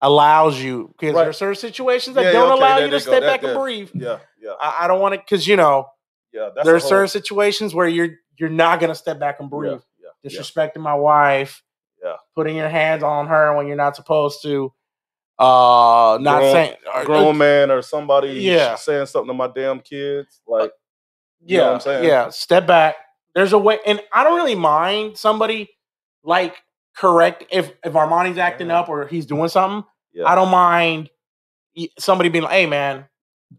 Speaker 1: allows you because
Speaker 2: Right.
Speaker 1: there are certain situations that
Speaker 2: Yeah, yeah,
Speaker 1: don't
Speaker 2: okay,
Speaker 1: allow you to
Speaker 2: go.
Speaker 1: step
Speaker 2: That-
Speaker 1: back and breathe.
Speaker 2: yeah, yeah,
Speaker 1: I, I don't want to because you know
Speaker 2: yeah. That's
Speaker 1: there are
Speaker 2: whole-
Speaker 1: certain situations where you're you're not gonna step back and breathe.
Speaker 2: yeah.
Speaker 1: Disrespecting my wife,
Speaker 2: Yeah.
Speaker 1: putting your hands on her when you're not supposed to, uh, not
Speaker 2: Grown-
Speaker 1: saying or-
Speaker 2: grown uh, man or somebody
Speaker 1: Yeah.
Speaker 2: saying something to my damn kids. Uh, like,
Speaker 1: yeah,
Speaker 2: you know what I'm saying?
Speaker 1: yeah, step back. There's a way, and I don't really mind somebody like correct if if Armani's acting
Speaker 2: Yeah.
Speaker 1: up or he's doing something.
Speaker 2: Yeah.
Speaker 1: I don't mind somebody being like, "Hey, man,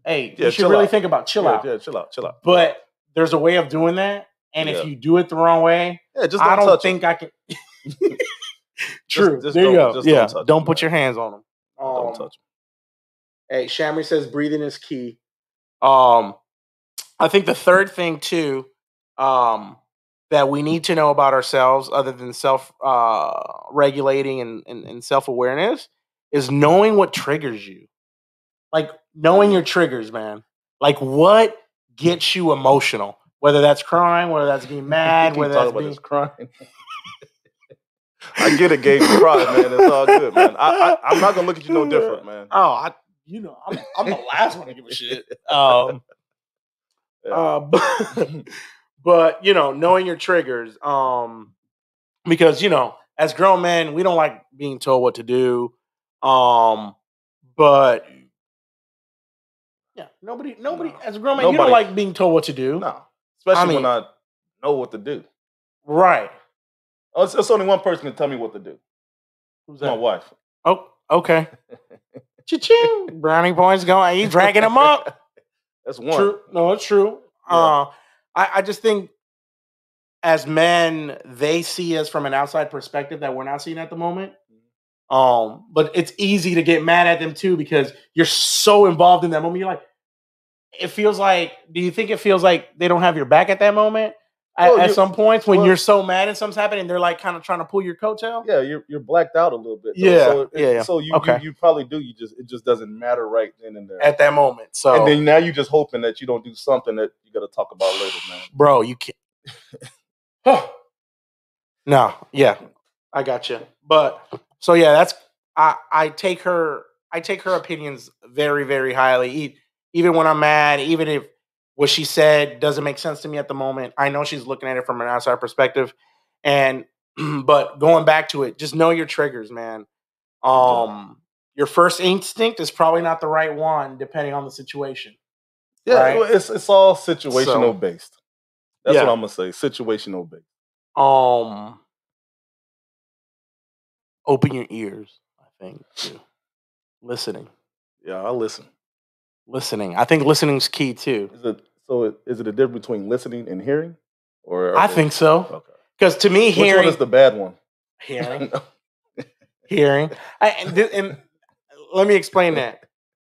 Speaker 1: hey,
Speaker 2: Yeah,
Speaker 1: you should really
Speaker 2: out.
Speaker 1: think about chill
Speaker 2: yeah,
Speaker 1: out."
Speaker 2: yeah, chill out, chill out.
Speaker 1: But there's a way of doing that, and
Speaker 2: Yeah.
Speaker 1: if you do it the wrong way,
Speaker 2: yeah, just don't
Speaker 1: I don't think I can. True.
Speaker 2: just
Speaker 1: there you
Speaker 2: don't-
Speaker 1: go.
Speaker 2: just don't
Speaker 1: yeah. Don't put your hands on them.
Speaker 2: Don't touch them.
Speaker 1: Hey, Shamri says breathing is key. Um, I think the third thing too, um, that we need to know about ourselves, other than self uh, regulating and, and, and self awareness, is knowing what triggers you. Like knowing your triggers, man. Like what gets you emotional, whether that's crying, whether that's being mad, whether that's being
Speaker 2: crying. I get it, Gabe. You cry, man. It's all good, man. I, I, I'm not gonna look at you no different, man.
Speaker 1: Oh, I, you know, I'm, I'm the last one to give a shit. Um,
Speaker 2: Yeah.
Speaker 1: uh, but, but you know, knowing your triggers, um, because you know, as grown men, we don't like being told what to do. Um, but yeah, nobody, nobody,
Speaker 2: No.
Speaker 1: as a grown man, you don't like being told what to do,
Speaker 2: No, especially
Speaker 1: mean-
Speaker 2: when I know what to do.
Speaker 1: right?
Speaker 2: Oh, it's, it's only one person can tell me what to do.
Speaker 1: Who's
Speaker 2: It's my wife.
Speaker 1: Oh, okay. Cha-ching. Brownie points going. You dragging him up.
Speaker 2: That's one.
Speaker 1: True. No, it's true.
Speaker 2: Yeah.
Speaker 1: Uh, I, I just think as men, they see us from an outside perspective that we're not seeing at the moment.
Speaker 2: Mm-hmm.
Speaker 1: Um, but it's easy to get mad at them too because you're so involved in that moment. You're like, it feels like. Do you think it feels like they don't have your back at that moment? At,
Speaker 2: Well,
Speaker 1: at some points when
Speaker 2: well-
Speaker 1: you're so mad and something's happening, they're like kind of trying to pull your coattail.
Speaker 2: Yeah, you're you're blacked out a little bit. though.
Speaker 1: Yeah,
Speaker 2: So,
Speaker 1: yeah, yeah.
Speaker 2: So you,
Speaker 1: Okay.
Speaker 2: you you probably do. You just it just doesn't matter right then and there.
Speaker 1: At that moment, so
Speaker 2: and then now you're just hoping that you don't do something that you got to talk about later, man.
Speaker 1: bro, you can't. no, yeah, I got you. But so yeah, that's I. I take her. I take her opinions very, very highly. Even when I'm mad, even if what she said doesn't make sense to me at the moment, I know she's looking at it from an outside perspective. And but going back to it, just know your triggers, man. Um, your first instinct is probably not the right one, depending on the situation.
Speaker 2: Yeah,
Speaker 1: Right.
Speaker 2: it's it's all situational
Speaker 1: So-
Speaker 2: based. That's
Speaker 1: Yeah.
Speaker 2: what I'm gonna say. Situational based.
Speaker 1: um open your ears i think too listening
Speaker 2: Yeah, I listen.
Speaker 1: listening i think listening's key too
Speaker 2: Is it so? Is it a difference between listening and hearing? Or
Speaker 1: i think so
Speaker 2: Okay.
Speaker 1: because to me
Speaker 2: Which one
Speaker 1: hearing
Speaker 2: is the bad one?
Speaker 1: hearing hearing I, and, thi- and let me explain that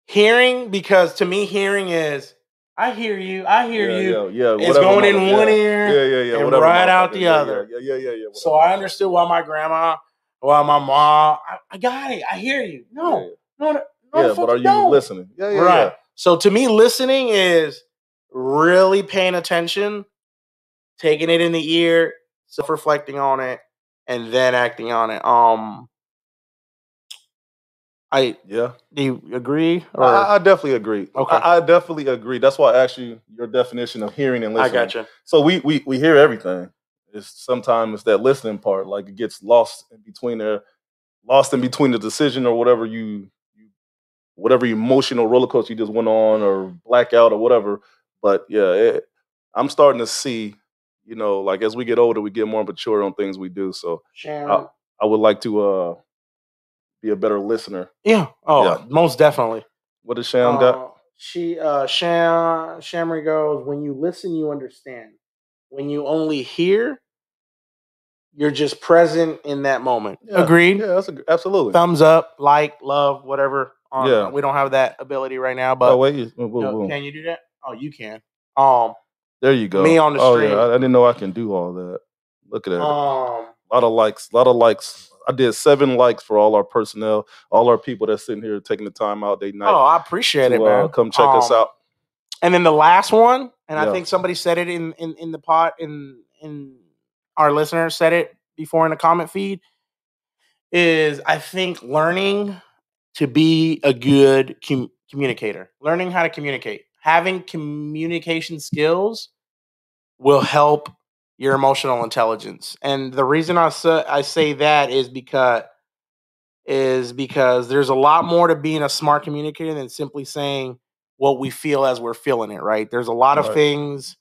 Speaker 1: hearing because to me hearing is i hear you i hear
Speaker 2: yeah,
Speaker 1: you
Speaker 2: Yeah, yeah.
Speaker 1: it's going in one
Speaker 2: yeah.
Speaker 1: ear
Speaker 2: Yeah, yeah, yeah.
Speaker 1: and
Speaker 2: whatever
Speaker 1: right out the other.
Speaker 2: Yeah, yeah, yeah, yeah.
Speaker 1: so i understood why my grandma why my mom I, I got it i hear you no no no, no
Speaker 2: yeah, but are you
Speaker 1: don't.
Speaker 2: listening? Yeah, yeah,
Speaker 1: right.
Speaker 2: yeah.
Speaker 1: So to me, listening is really paying attention, taking it in the ear, self-reflecting on it, and then acting on it. Um, I
Speaker 2: Yeah,
Speaker 1: do you agree?
Speaker 2: I, I definitely agree.
Speaker 1: Okay.
Speaker 2: I, I definitely agree. That's why I asked you your definition of hearing and listening.
Speaker 1: got you.
Speaker 2: So we we we hear everything. It's sometimes it's that listening part, like it gets lost in between there, lost in between the decision or whatever you, you whatever emotional roller coaster you just went on or blackout or whatever. But yeah, it, I'm starting to see, you know, like as we get older, we get more mature on things we do. So
Speaker 1: Sharon.
Speaker 2: I would like to uh be a better listener.
Speaker 1: yeah. Oh,
Speaker 2: Yeah.
Speaker 1: most definitely.
Speaker 2: What does Sham got?
Speaker 1: Uh, she uh Sham Shamry goes, when you listen, you understand. When you only hear, you're just present in that moment.
Speaker 2: Yeah,
Speaker 1: Agreed.
Speaker 2: Yeah, that's a, absolutely.
Speaker 1: Thumbs up, like, love, whatever. Um,
Speaker 2: Yeah.
Speaker 1: We don't have that ability right now, but
Speaker 2: oh wait, you- boom, boom,
Speaker 1: you know, can you do that? Oh, you can. Um,
Speaker 2: there you go.
Speaker 1: me on the
Speaker 2: oh. Yeah, I, I didn't know I can do all that. Look at that.
Speaker 1: um,
Speaker 2: a lot of likes. A lot of likes. I did seven likes for all our personnel, all our people that's sitting here taking the time out They night
Speaker 1: oh, I appreciate
Speaker 2: to
Speaker 1: it, man.
Speaker 2: uh, come check us
Speaker 1: Um,
Speaker 2: out.
Speaker 1: And then the last one, and I think somebody said it in in in the pot in in our listener said it before in the comment feed is I think learning to be a good com- communicator, learning how to communicate, having communication skills will help your emotional intelligence. And the reason I say, I say that is because is because there's a lot more to being a smart communicator than simply saying what we feel as we're feeling it, right? There's a lot of
Speaker 2: Right.
Speaker 1: things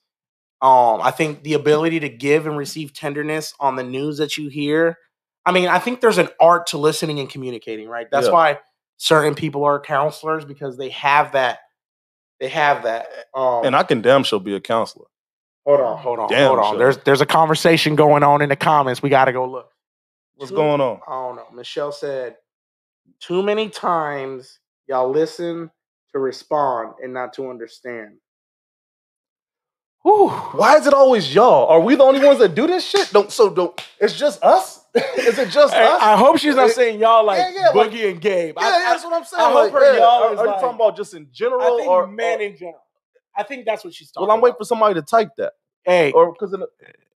Speaker 1: um I think the ability to give and receive tenderness on the news that you hear. I mean, I think there's an art to listening and communicating, right? That's
Speaker 2: Yeah.
Speaker 1: why certain people are counselors because they have that they have that um
Speaker 2: And I can damn sure be a counselor.
Speaker 1: hold on, hold on,
Speaker 2: Damn
Speaker 1: hold on.
Speaker 2: sure.
Speaker 1: There's there's a conversation going on in the comments. We got to go look.
Speaker 2: What's
Speaker 1: Two-
Speaker 2: going on?
Speaker 1: I don't know. Michelle said, too many times y'all listen to respond and not to understand. Whew.
Speaker 2: Why is it always y'all? Are we the only ones that do this shit? Don't so don't. It's just us. is it just
Speaker 1: Hey,
Speaker 2: us?
Speaker 1: I hope she's not
Speaker 2: It-
Speaker 1: saying y'all like
Speaker 2: yeah, yeah, like-
Speaker 1: Boogie and Gabe.
Speaker 2: yeah,
Speaker 1: I,
Speaker 2: yeah, that's what I'm saying.
Speaker 1: I hope
Speaker 2: like,
Speaker 1: her
Speaker 2: yeah,
Speaker 1: y'all
Speaker 2: are,
Speaker 1: is
Speaker 2: are you talking about just in general,
Speaker 1: I think
Speaker 2: or
Speaker 1: men
Speaker 2: or-
Speaker 1: in general. I think that's what she's talking
Speaker 2: well, I'm waiting for somebody to type that,
Speaker 1: Hey,
Speaker 2: or because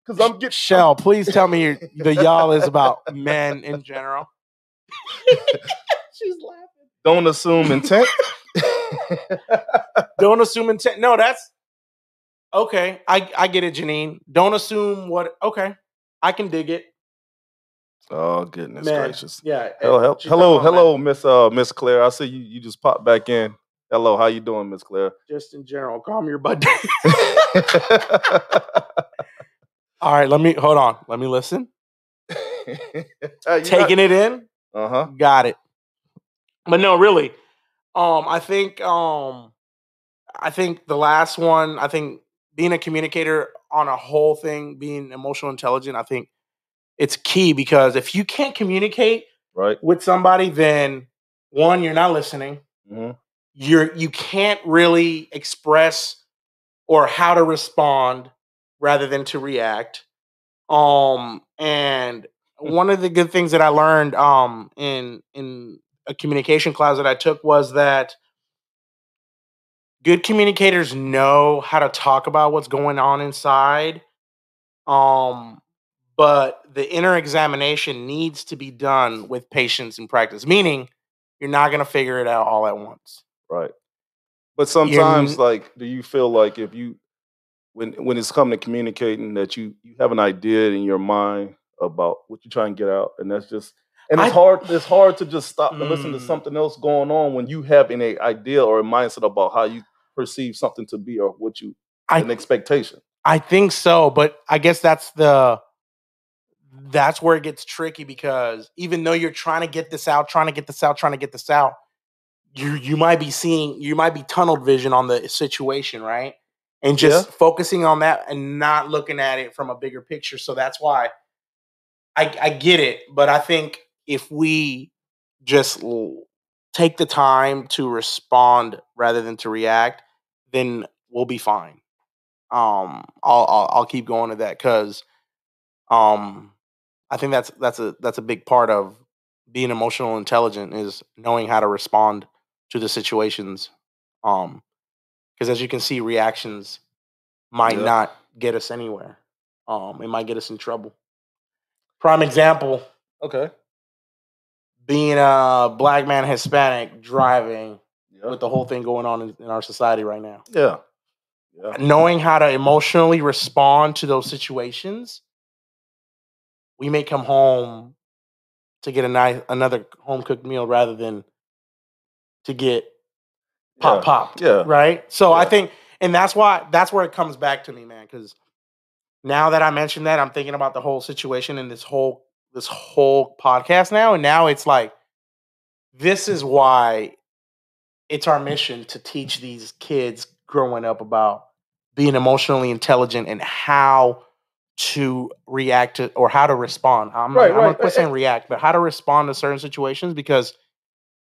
Speaker 2: because I'm getting
Speaker 1: Shell, please tell me your, the y'all is about men in general. she's laughing.
Speaker 2: Don't assume intent.
Speaker 1: Don't assume intent. No, that's okay. I I get it, Janine. Don't assume what. Okay, I can dig it.
Speaker 2: oh goodness
Speaker 1: Man,
Speaker 2: gracious!
Speaker 1: Yeah.
Speaker 2: Hello,
Speaker 1: eh,
Speaker 2: hello, hello, Miss uh, Miss Claire. I see you. You just popped back in. Hello, how you doing, Miss Claire?
Speaker 1: Just in general, calm your butt down. All right, let me hold on. Let me listen. Taking it in.
Speaker 2: Uh huh.
Speaker 1: Got it. But no, really. Um, I think um I think the last one, I think being a communicator on a whole thing, being emotional intelligent, I think it's key because if you can't communicate
Speaker 2: Right.
Speaker 1: with somebody, then one, you're not listening.
Speaker 2: hmm
Speaker 1: You're you can't really express or how to respond rather than to react. Um, and one of the good things that I learned um in in a communication class that I took was that good communicators know how to talk about what's going on inside. Um, but the inner examination needs to be done with patience and practice, meaning you're not going to figure it out all at once.
Speaker 2: Right. But sometimes,
Speaker 1: n-
Speaker 2: like, do you feel like if you, when when it's come to communicating, that you you have an idea in your mind about what you're trying to get out, and that's just, and it's
Speaker 1: I-
Speaker 2: hard. It's hard to just stop and listen to
Speaker 1: Mm.
Speaker 2: something else going on when you have an idea or a mindset about how you perceive something to be or what you
Speaker 1: I
Speaker 2: an expectation.
Speaker 1: I think so, but I guess that's the that's where it gets tricky because even though you're trying to get this out, trying to get this out, trying to get this out, you you might be seeing you might be tunnel vision on the situation, right? And just focusing on that and not looking at it from a bigger picture. So that's why I I get it, but I think if we just take the time to respond rather than to react, then we'll be fine um I'll I'll, I'll keep going to that because um I think that's that's a that's a big part of being emotional intelligent is knowing how to respond to the situations um because as you can see reactions might
Speaker 2: Yeah.
Speaker 1: not get us anywhere um it might get us in trouble prime example
Speaker 2: Okay.
Speaker 1: being a black man hispanic driving
Speaker 2: Yeah.
Speaker 1: with the whole thing going on in, in our society right now
Speaker 2: Yeah. Yeah.
Speaker 1: knowing how to emotionally respond to those situations we may come home to get a nice another home cooked meal rather than to get pop
Speaker 2: Yeah.
Speaker 1: popped.
Speaker 2: Yeah.
Speaker 1: Right. So I think, and that's why that's where it comes back to me, man. Because now that I mentioned that, I'm thinking about the whole situation and this whole this whole podcast now, and now it's like this is why it's our mission to teach these kids growing up about being emotionally intelligent and how to react to or how to respond. I'm,
Speaker 2: Right,
Speaker 1: I'm not
Speaker 2: right.
Speaker 1: quit eh, saying eh react, but how to respond to certain situations because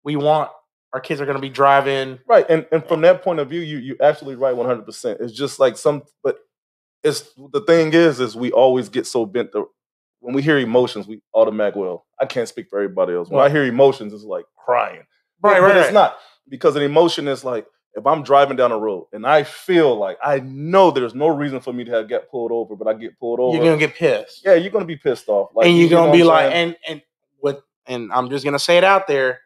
Speaker 1: we want our kids are going to be driving.
Speaker 2: Right, and and from that point of view, you you absolutely right, one hundred percent. It's just like some, but it's the thing is, is we always get so bent. To, when we hear emotions, we automatically. Well, I can't speak for everybody else. When I hear emotions, it's like crying. But,
Speaker 1: Right,
Speaker 2: but
Speaker 1: right,
Speaker 2: it's
Speaker 1: right.
Speaker 2: not because an emotion is like if I'm driving down a road and I feel like I know there's no reason for me to have get pulled over, but I get pulled over.
Speaker 1: You're going to get pissed.
Speaker 2: yeah, you're gonna be pissed off. Like,
Speaker 1: and
Speaker 2: you
Speaker 1: you're
Speaker 2: know
Speaker 1: gonna be like, and and what? And I'm just gonna say it out there.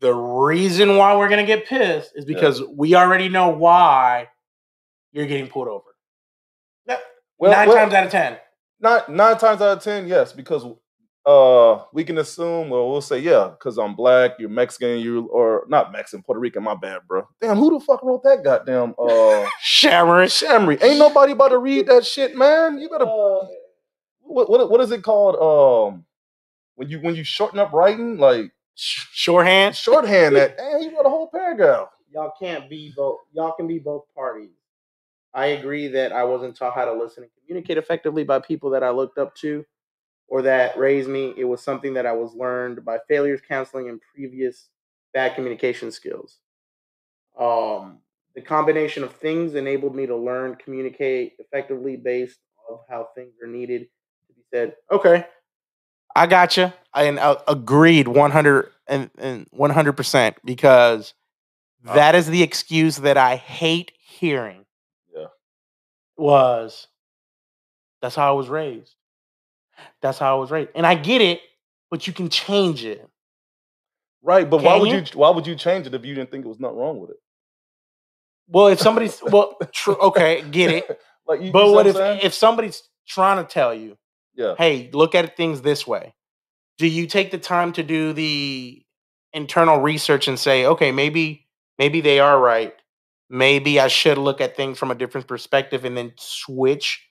Speaker 1: The reason why we're gonna get pissed is because we already know why you're getting pulled over. Nine
Speaker 2: Well, well,
Speaker 1: times out of ten.
Speaker 2: nine nine times out of ten, yes, because uh we can assume, well, we'll say, yeah, because I'm black, you're Mexican, you or not Mexican, Puerto Rican, my bad, bro. Damn, who the fuck wrote that goddamn uh
Speaker 1: Sharon.
Speaker 2: Shamry? Ain't nobody about to read that shit, man. You better what what, what is it called? Um when you when you shorten up writing, like
Speaker 1: Sh- Shorthand.
Speaker 2: shorthand that, damn, you wrote a whole paragraph.
Speaker 1: Y'all can't be both. Y'all can be both parties. I agree that I wasn't taught how to listen and communicate effectively by people that I looked up to or that raised me. It was something that I was learned by failures counseling and previous bad communication skills. Um, the combination of things enabled me to learn communicate effectively based on how things are needed to be said. Okay, I got you. And uh, agreed 100 and, and 100% because that is the excuse that I hate hearing.
Speaker 2: Yeah.
Speaker 1: Was that's how I was raised. That's how I was raised. And I get it, but you can change it.
Speaker 2: Right, but why
Speaker 1: Can
Speaker 2: would
Speaker 1: you?
Speaker 2: you why would you change it if you didn't think it was nothing wrong with it?
Speaker 1: Well, if somebody's well, true, okay, get it.
Speaker 2: like you, you
Speaker 1: But
Speaker 2: see
Speaker 1: what if
Speaker 2: saying?
Speaker 1: if somebody's trying to tell you,
Speaker 2: yeah.
Speaker 1: hey, look at things this way? Do you take the time to do the internal research and say, okay, maybe maybe they are right. Maybe I should look at things from a different perspective and then switch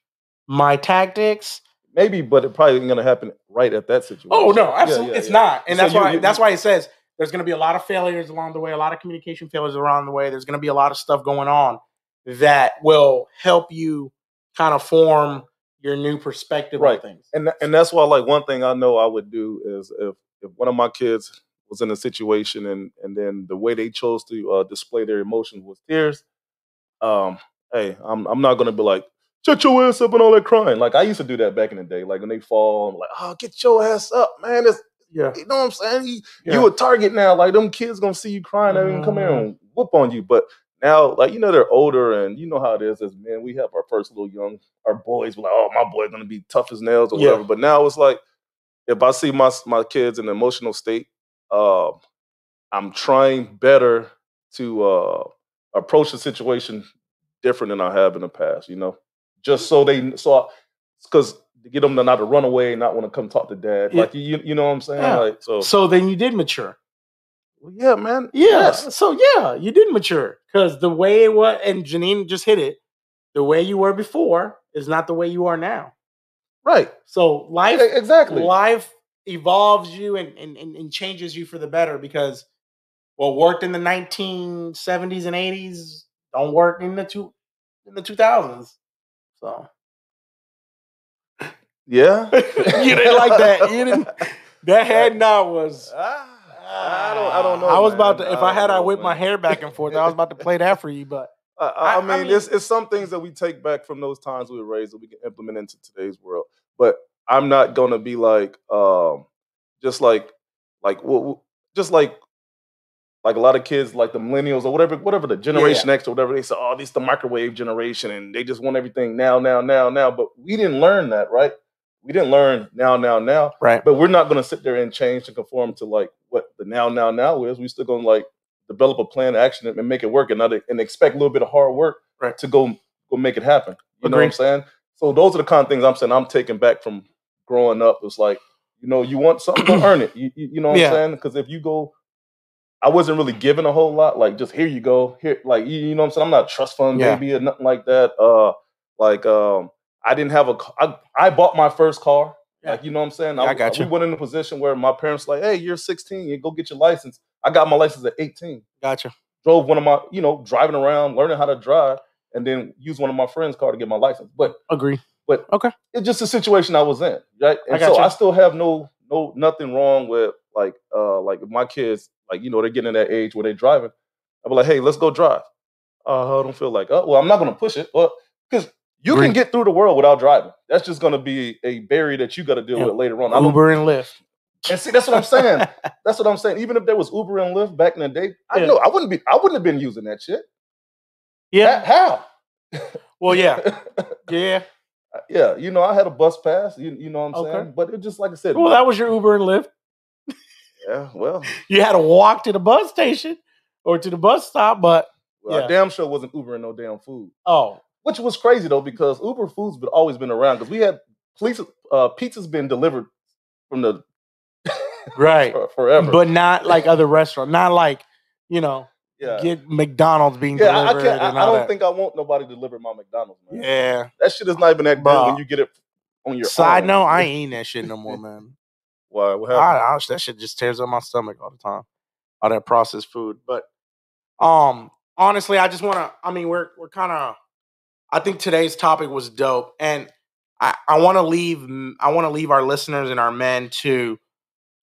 Speaker 1: my tactics.
Speaker 2: Maybe, but it probably ain't gonna happen right at that situation.
Speaker 1: Oh no, absolutely,
Speaker 2: yeah,
Speaker 1: it's
Speaker 2: yeah.
Speaker 1: not, and
Speaker 2: So
Speaker 1: that's
Speaker 2: you-
Speaker 1: why
Speaker 2: you-
Speaker 1: that's why it says there's going to be a lot of failures along the way, a lot of communication failures along the way. There's going to be a lot of stuff going on that will help you kind of form your new perspective
Speaker 2: Right.
Speaker 1: on things.
Speaker 2: and and that's why like one thing I know I would do is if if one of my kids was in a situation and and then the way they chose to uh, display their emotions was tears, um, hey, I'm I'm not gonna be like shut your ass up and all that crying. Like I used to do that back in the day. Like when they fall, I'm like, oh, get your ass up, man. It's
Speaker 1: Yeah,
Speaker 2: you know what I'm saying? You,
Speaker 1: Yeah.
Speaker 2: you a target now. Like them kids gonna see you crying, they're gonna come here and whoop on you. But now, like you know, they're older, and you know how it is as men. We have our first little young, our boys. We're like, oh, my boy's gonna be tough as nails or
Speaker 1: Yeah.
Speaker 2: whatever. But now it's like, if I see my my kids in an emotional state, uh, I'm trying better to uh, approach the situation different than I have in the past. You know, just so they so because to get them to not to run away, and not want to come talk to dad.
Speaker 1: Yeah.
Speaker 2: Like you, you know what I'm saying?
Speaker 1: Yeah.
Speaker 2: Like so,
Speaker 1: so then you did mature.
Speaker 2: well, yeah, man.
Speaker 1: Yeah,
Speaker 2: Yes.
Speaker 1: so yeah, you did mature because the way it was, and Janine just hit it. The way you were before is not the way you are now.
Speaker 2: Right.
Speaker 1: So life
Speaker 2: E- Exactly.
Speaker 1: life evolves you and, and, and, and changes you for the better because what worked in the 1970s and 80s don't work in the two in the 2000s. So
Speaker 2: Yeah.
Speaker 1: you didn't like that. You didn't. That head nod was.
Speaker 2: Ah, I don't. I don't know.
Speaker 1: I was about to. If I,
Speaker 2: don't
Speaker 1: had, I
Speaker 2: know,
Speaker 1: whip my hair back and forth. I was about to play that for you, but
Speaker 2: I, I,
Speaker 1: I-
Speaker 2: I
Speaker 1: I
Speaker 2: mean,
Speaker 1: mean-
Speaker 2: it's, it's some things that we take back from those times we were raised that we can implement into today's world. But I'm not gonna be like, um, just like, like, wh- wh- just like, like a lot of kids, like the millennials or whatever, whatever the Generation X or whatever. They say, oh, this the microwave generation, and they just want everything now, now, now, now. But we didn't learn that, right? We didn't learn now, now, now.
Speaker 1: right.
Speaker 2: But we're not going to sit there and change to conform to like what the now, now, now is. We still going to like develop a plan of action and make it work, and not and expect a little bit of hard work
Speaker 1: Right.
Speaker 2: to go go make it happen. You know what I'm saying? So those are the kind of things I'm saying I'm taking back from growing up. It's like you know you want something to earn it. You, you, you know what
Speaker 1: Yeah.
Speaker 2: I'm saying? Because if you go, I wasn't really given a whole lot. Like just here you go, here like you, you know what I'm saying. I'm not a trust fund
Speaker 1: Yeah.
Speaker 2: baby or nothing like that. Uh, like um, I didn't have a. I, I bought my first car.
Speaker 1: Yeah.
Speaker 2: Like you know what I'm saying.
Speaker 1: Yeah, I got you.
Speaker 2: We went in a position where my parents like, hey, you're 16, you go get your license. I got my license at 18
Speaker 1: Gotcha.
Speaker 2: drove one of my, you know, driving around, learning how to drive, and then use one of my friends' car to get my license. But
Speaker 1: Agree.
Speaker 2: But okay, it's just a situation I was in, right?
Speaker 1: I
Speaker 2: And so
Speaker 1: gotcha.
Speaker 2: I still have no, no, nothing wrong with like, uh, like if my kids, like you know, they're getting in that age where they're driving. I'll be like, hey, let's go drive. Uh, I don't feel like, oh, well, I'm not gonna push it, well, because you
Speaker 1: Agree.
Speaker 2: can get through the world without driving. That's just gonna be a barrier that you got to deal
Speaker 1: Yeah.
Speaker 2: with later on. I
Speaker 1: Uber and Lyft.
Speaker 2: and see, that's what I'm saying. That's what I'm saying. Even if there was Uber and Lyft back in the day, I
Speaker 1: Yeah.
Speaker 2: know I wouldn't be. I wouldn't have been using that shit.
Speaker 1: Yeah.
Speaker 2: How?
Speaker 1: Well, yeah. Yeah.
Speaker 2: yeah. You know, I had a bus pass. You, you know what I'm
Speaker 1: Okay.
Speaker 2: saying? But it just like I said.
Speaker 1: Well, that was your Uber and Lyft.
Speaker 2: Yeah. Well,
Speaker 1: You had to walk to the bus station or to the bus stop, but
Speaker 2: well,
Speaker 1: Yeah.
Speaker 2: Damn sure wasn't Ubering no damn food.
Speaker 1: oh,
Speaker 2: Which was crazy though, because Uber food's been always been around. Because we had police uh, pizza's been delivered from the
Speaker 1: right.
Speaker 2: for- forever.
Speaker 1: But not like other restaurants. Not like, you know,
Speaker 2: yeah.
Speaker 1: get McDonald's being
Speaker 2: Yeah, I, I
Speaker 1: delivered
Speaker 2: can't. I,
Speaker 1: and
Speaker 2: I don't
Speaker 1: that.
Speaker 2: think I want nobody to deliver my McDonald's. Man.
Speaker 1: yeah.
Speaker 2: that shit is not even that good when you get it on your
Speaker 1: Side
Speaker 2: own.
Speaker 1: note, I ain't eating that shit no more, man.
Speaker 2: Why? What
Speaker 1: I. I, that shit just tears up my stomach all the time. All that processed food. But um honestly, I just wanna I mean we're we're kinda I think today's topic was dope. And I, I wanna leave I wanna leave our listeners and our men to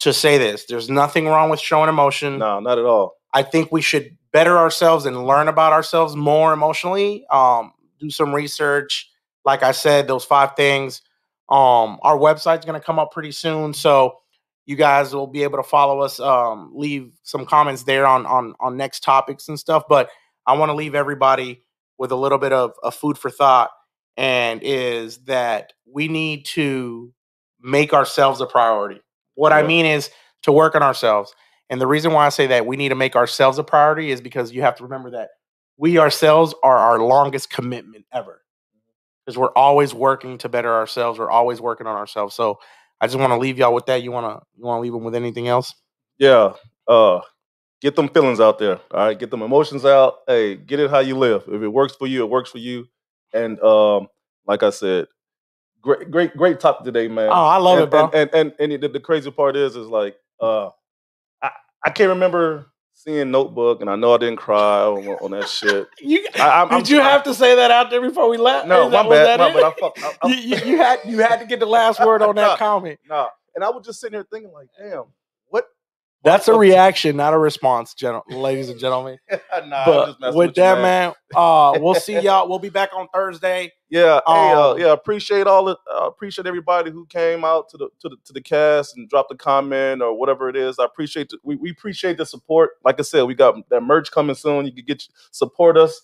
Speaker 1: to say this. There's nothing wrong with showing emotion.
Speaker 2: no, not at all.
Speaker 1: I think we should better ourselves and learn about ourselves more emotionally. Um, do some research. Like I said, those five things. Um, our website's going to come up pretty soon, so you guys will be able to follow us. Um, leave some comments there on on on next topics and stuff. But I want to leave everybody with a little bit of, of food for thought, and is that we need to make ourselves a priority. What I mean is to work on ourselves. And the reason why I say that we need to make ourselves a priority is because you have to remember that we ourselves are our longest commitment ever. Because we're always working to better ourselves. We're always working on ourselves. So I just want to leave y'all with that. You wanna you wanna leave them with anything else?
Speaker 2: Yeah. Uh get them feelings out there. All right. Get them emotions out. Hey, get it how you live. If it works for you, it works for you. And um, like I said, great, great, great topic today, man.
Speaker 1: Oh, I love
Speaker 2: and,
Speaker 1: it, bro.
Speaker 2: And and and, the, the crazy part is, is like, uh, I I can't remember seeing Notebook, and I know I didn't cry on, on that shit.
Speaker 1: you,
Speaker 2: I,
Speaker 1: did you have to say that out there before we left?
Speaker 2: No, my bad. My, I, fuck, I, I,
Speaker 1: you, you, had you had to get the last word on that comment.
Speaker 2: nah. And I was just sitting here thinking, like, damn, what?
Speaker 1: That's a reaction, not a response, gen- ladies and gentlemen.
Speaker 2: nah, I'm
Speaker 1: but
Speaker 2: just messing
Speaker 1: with
Speaker 2: with
Speaker 1: that, man, uh, we'll see y'all. We'll be back on Thursday.
Speaker 2: Yeah, hey, uh,
Speaker 1: Um,
Speaker 2: yeah, appreciate all the uh, appreciate everybody who came out to the to the to the cast and dropped a comment or whatever it is. I appreciate the, we we appreciate the support. Like I said, we got that merch coming soon. You can get support us.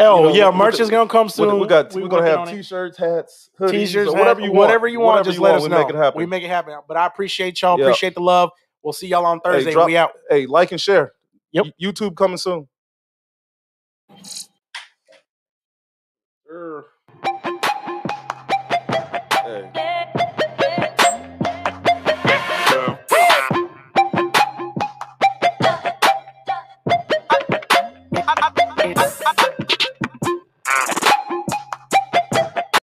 Speaker 1: Oh
Speaker 2: know,
Speaker 1: yeah,
Speaker 2: we- we
Speaker 1: merch
Speaker 2: got-
Speaker 1: is gonna come
Speaker 2: We,
Speaker 1: soon.
Speaker 2: we got
Speaker 1: We
Speaker 2: we're gonna have
Speaker 1: on
Speaker 2: t-shirts, hats, hoodies,
Speaker 1: t-shirts,
Speaker 2: or whatever
Speaker 1: hat-
Speaker 2: you want.
Speaker 1: whatever you want.
Speaker 2: Whatever
Speaker 1: Just
Speaker 2: you
Speaker 1: let
Speaker 2: want,
Speaker 1: us
Speaker 2: we
Speaker 1: know.
Speaker 2: make it happen.
Speaker 1: We make it happen. But I appreciate y'all.
Speaker 2: Yeah.
Speaker 1: Appreciate the love. We'll see y'all on Thursday.
Speaker 2: drop-
Speaker 1: we out.
Speaker 2: hey, like and share.
Speaker 1: Yep.
Speaker 2: YouTube coming soon.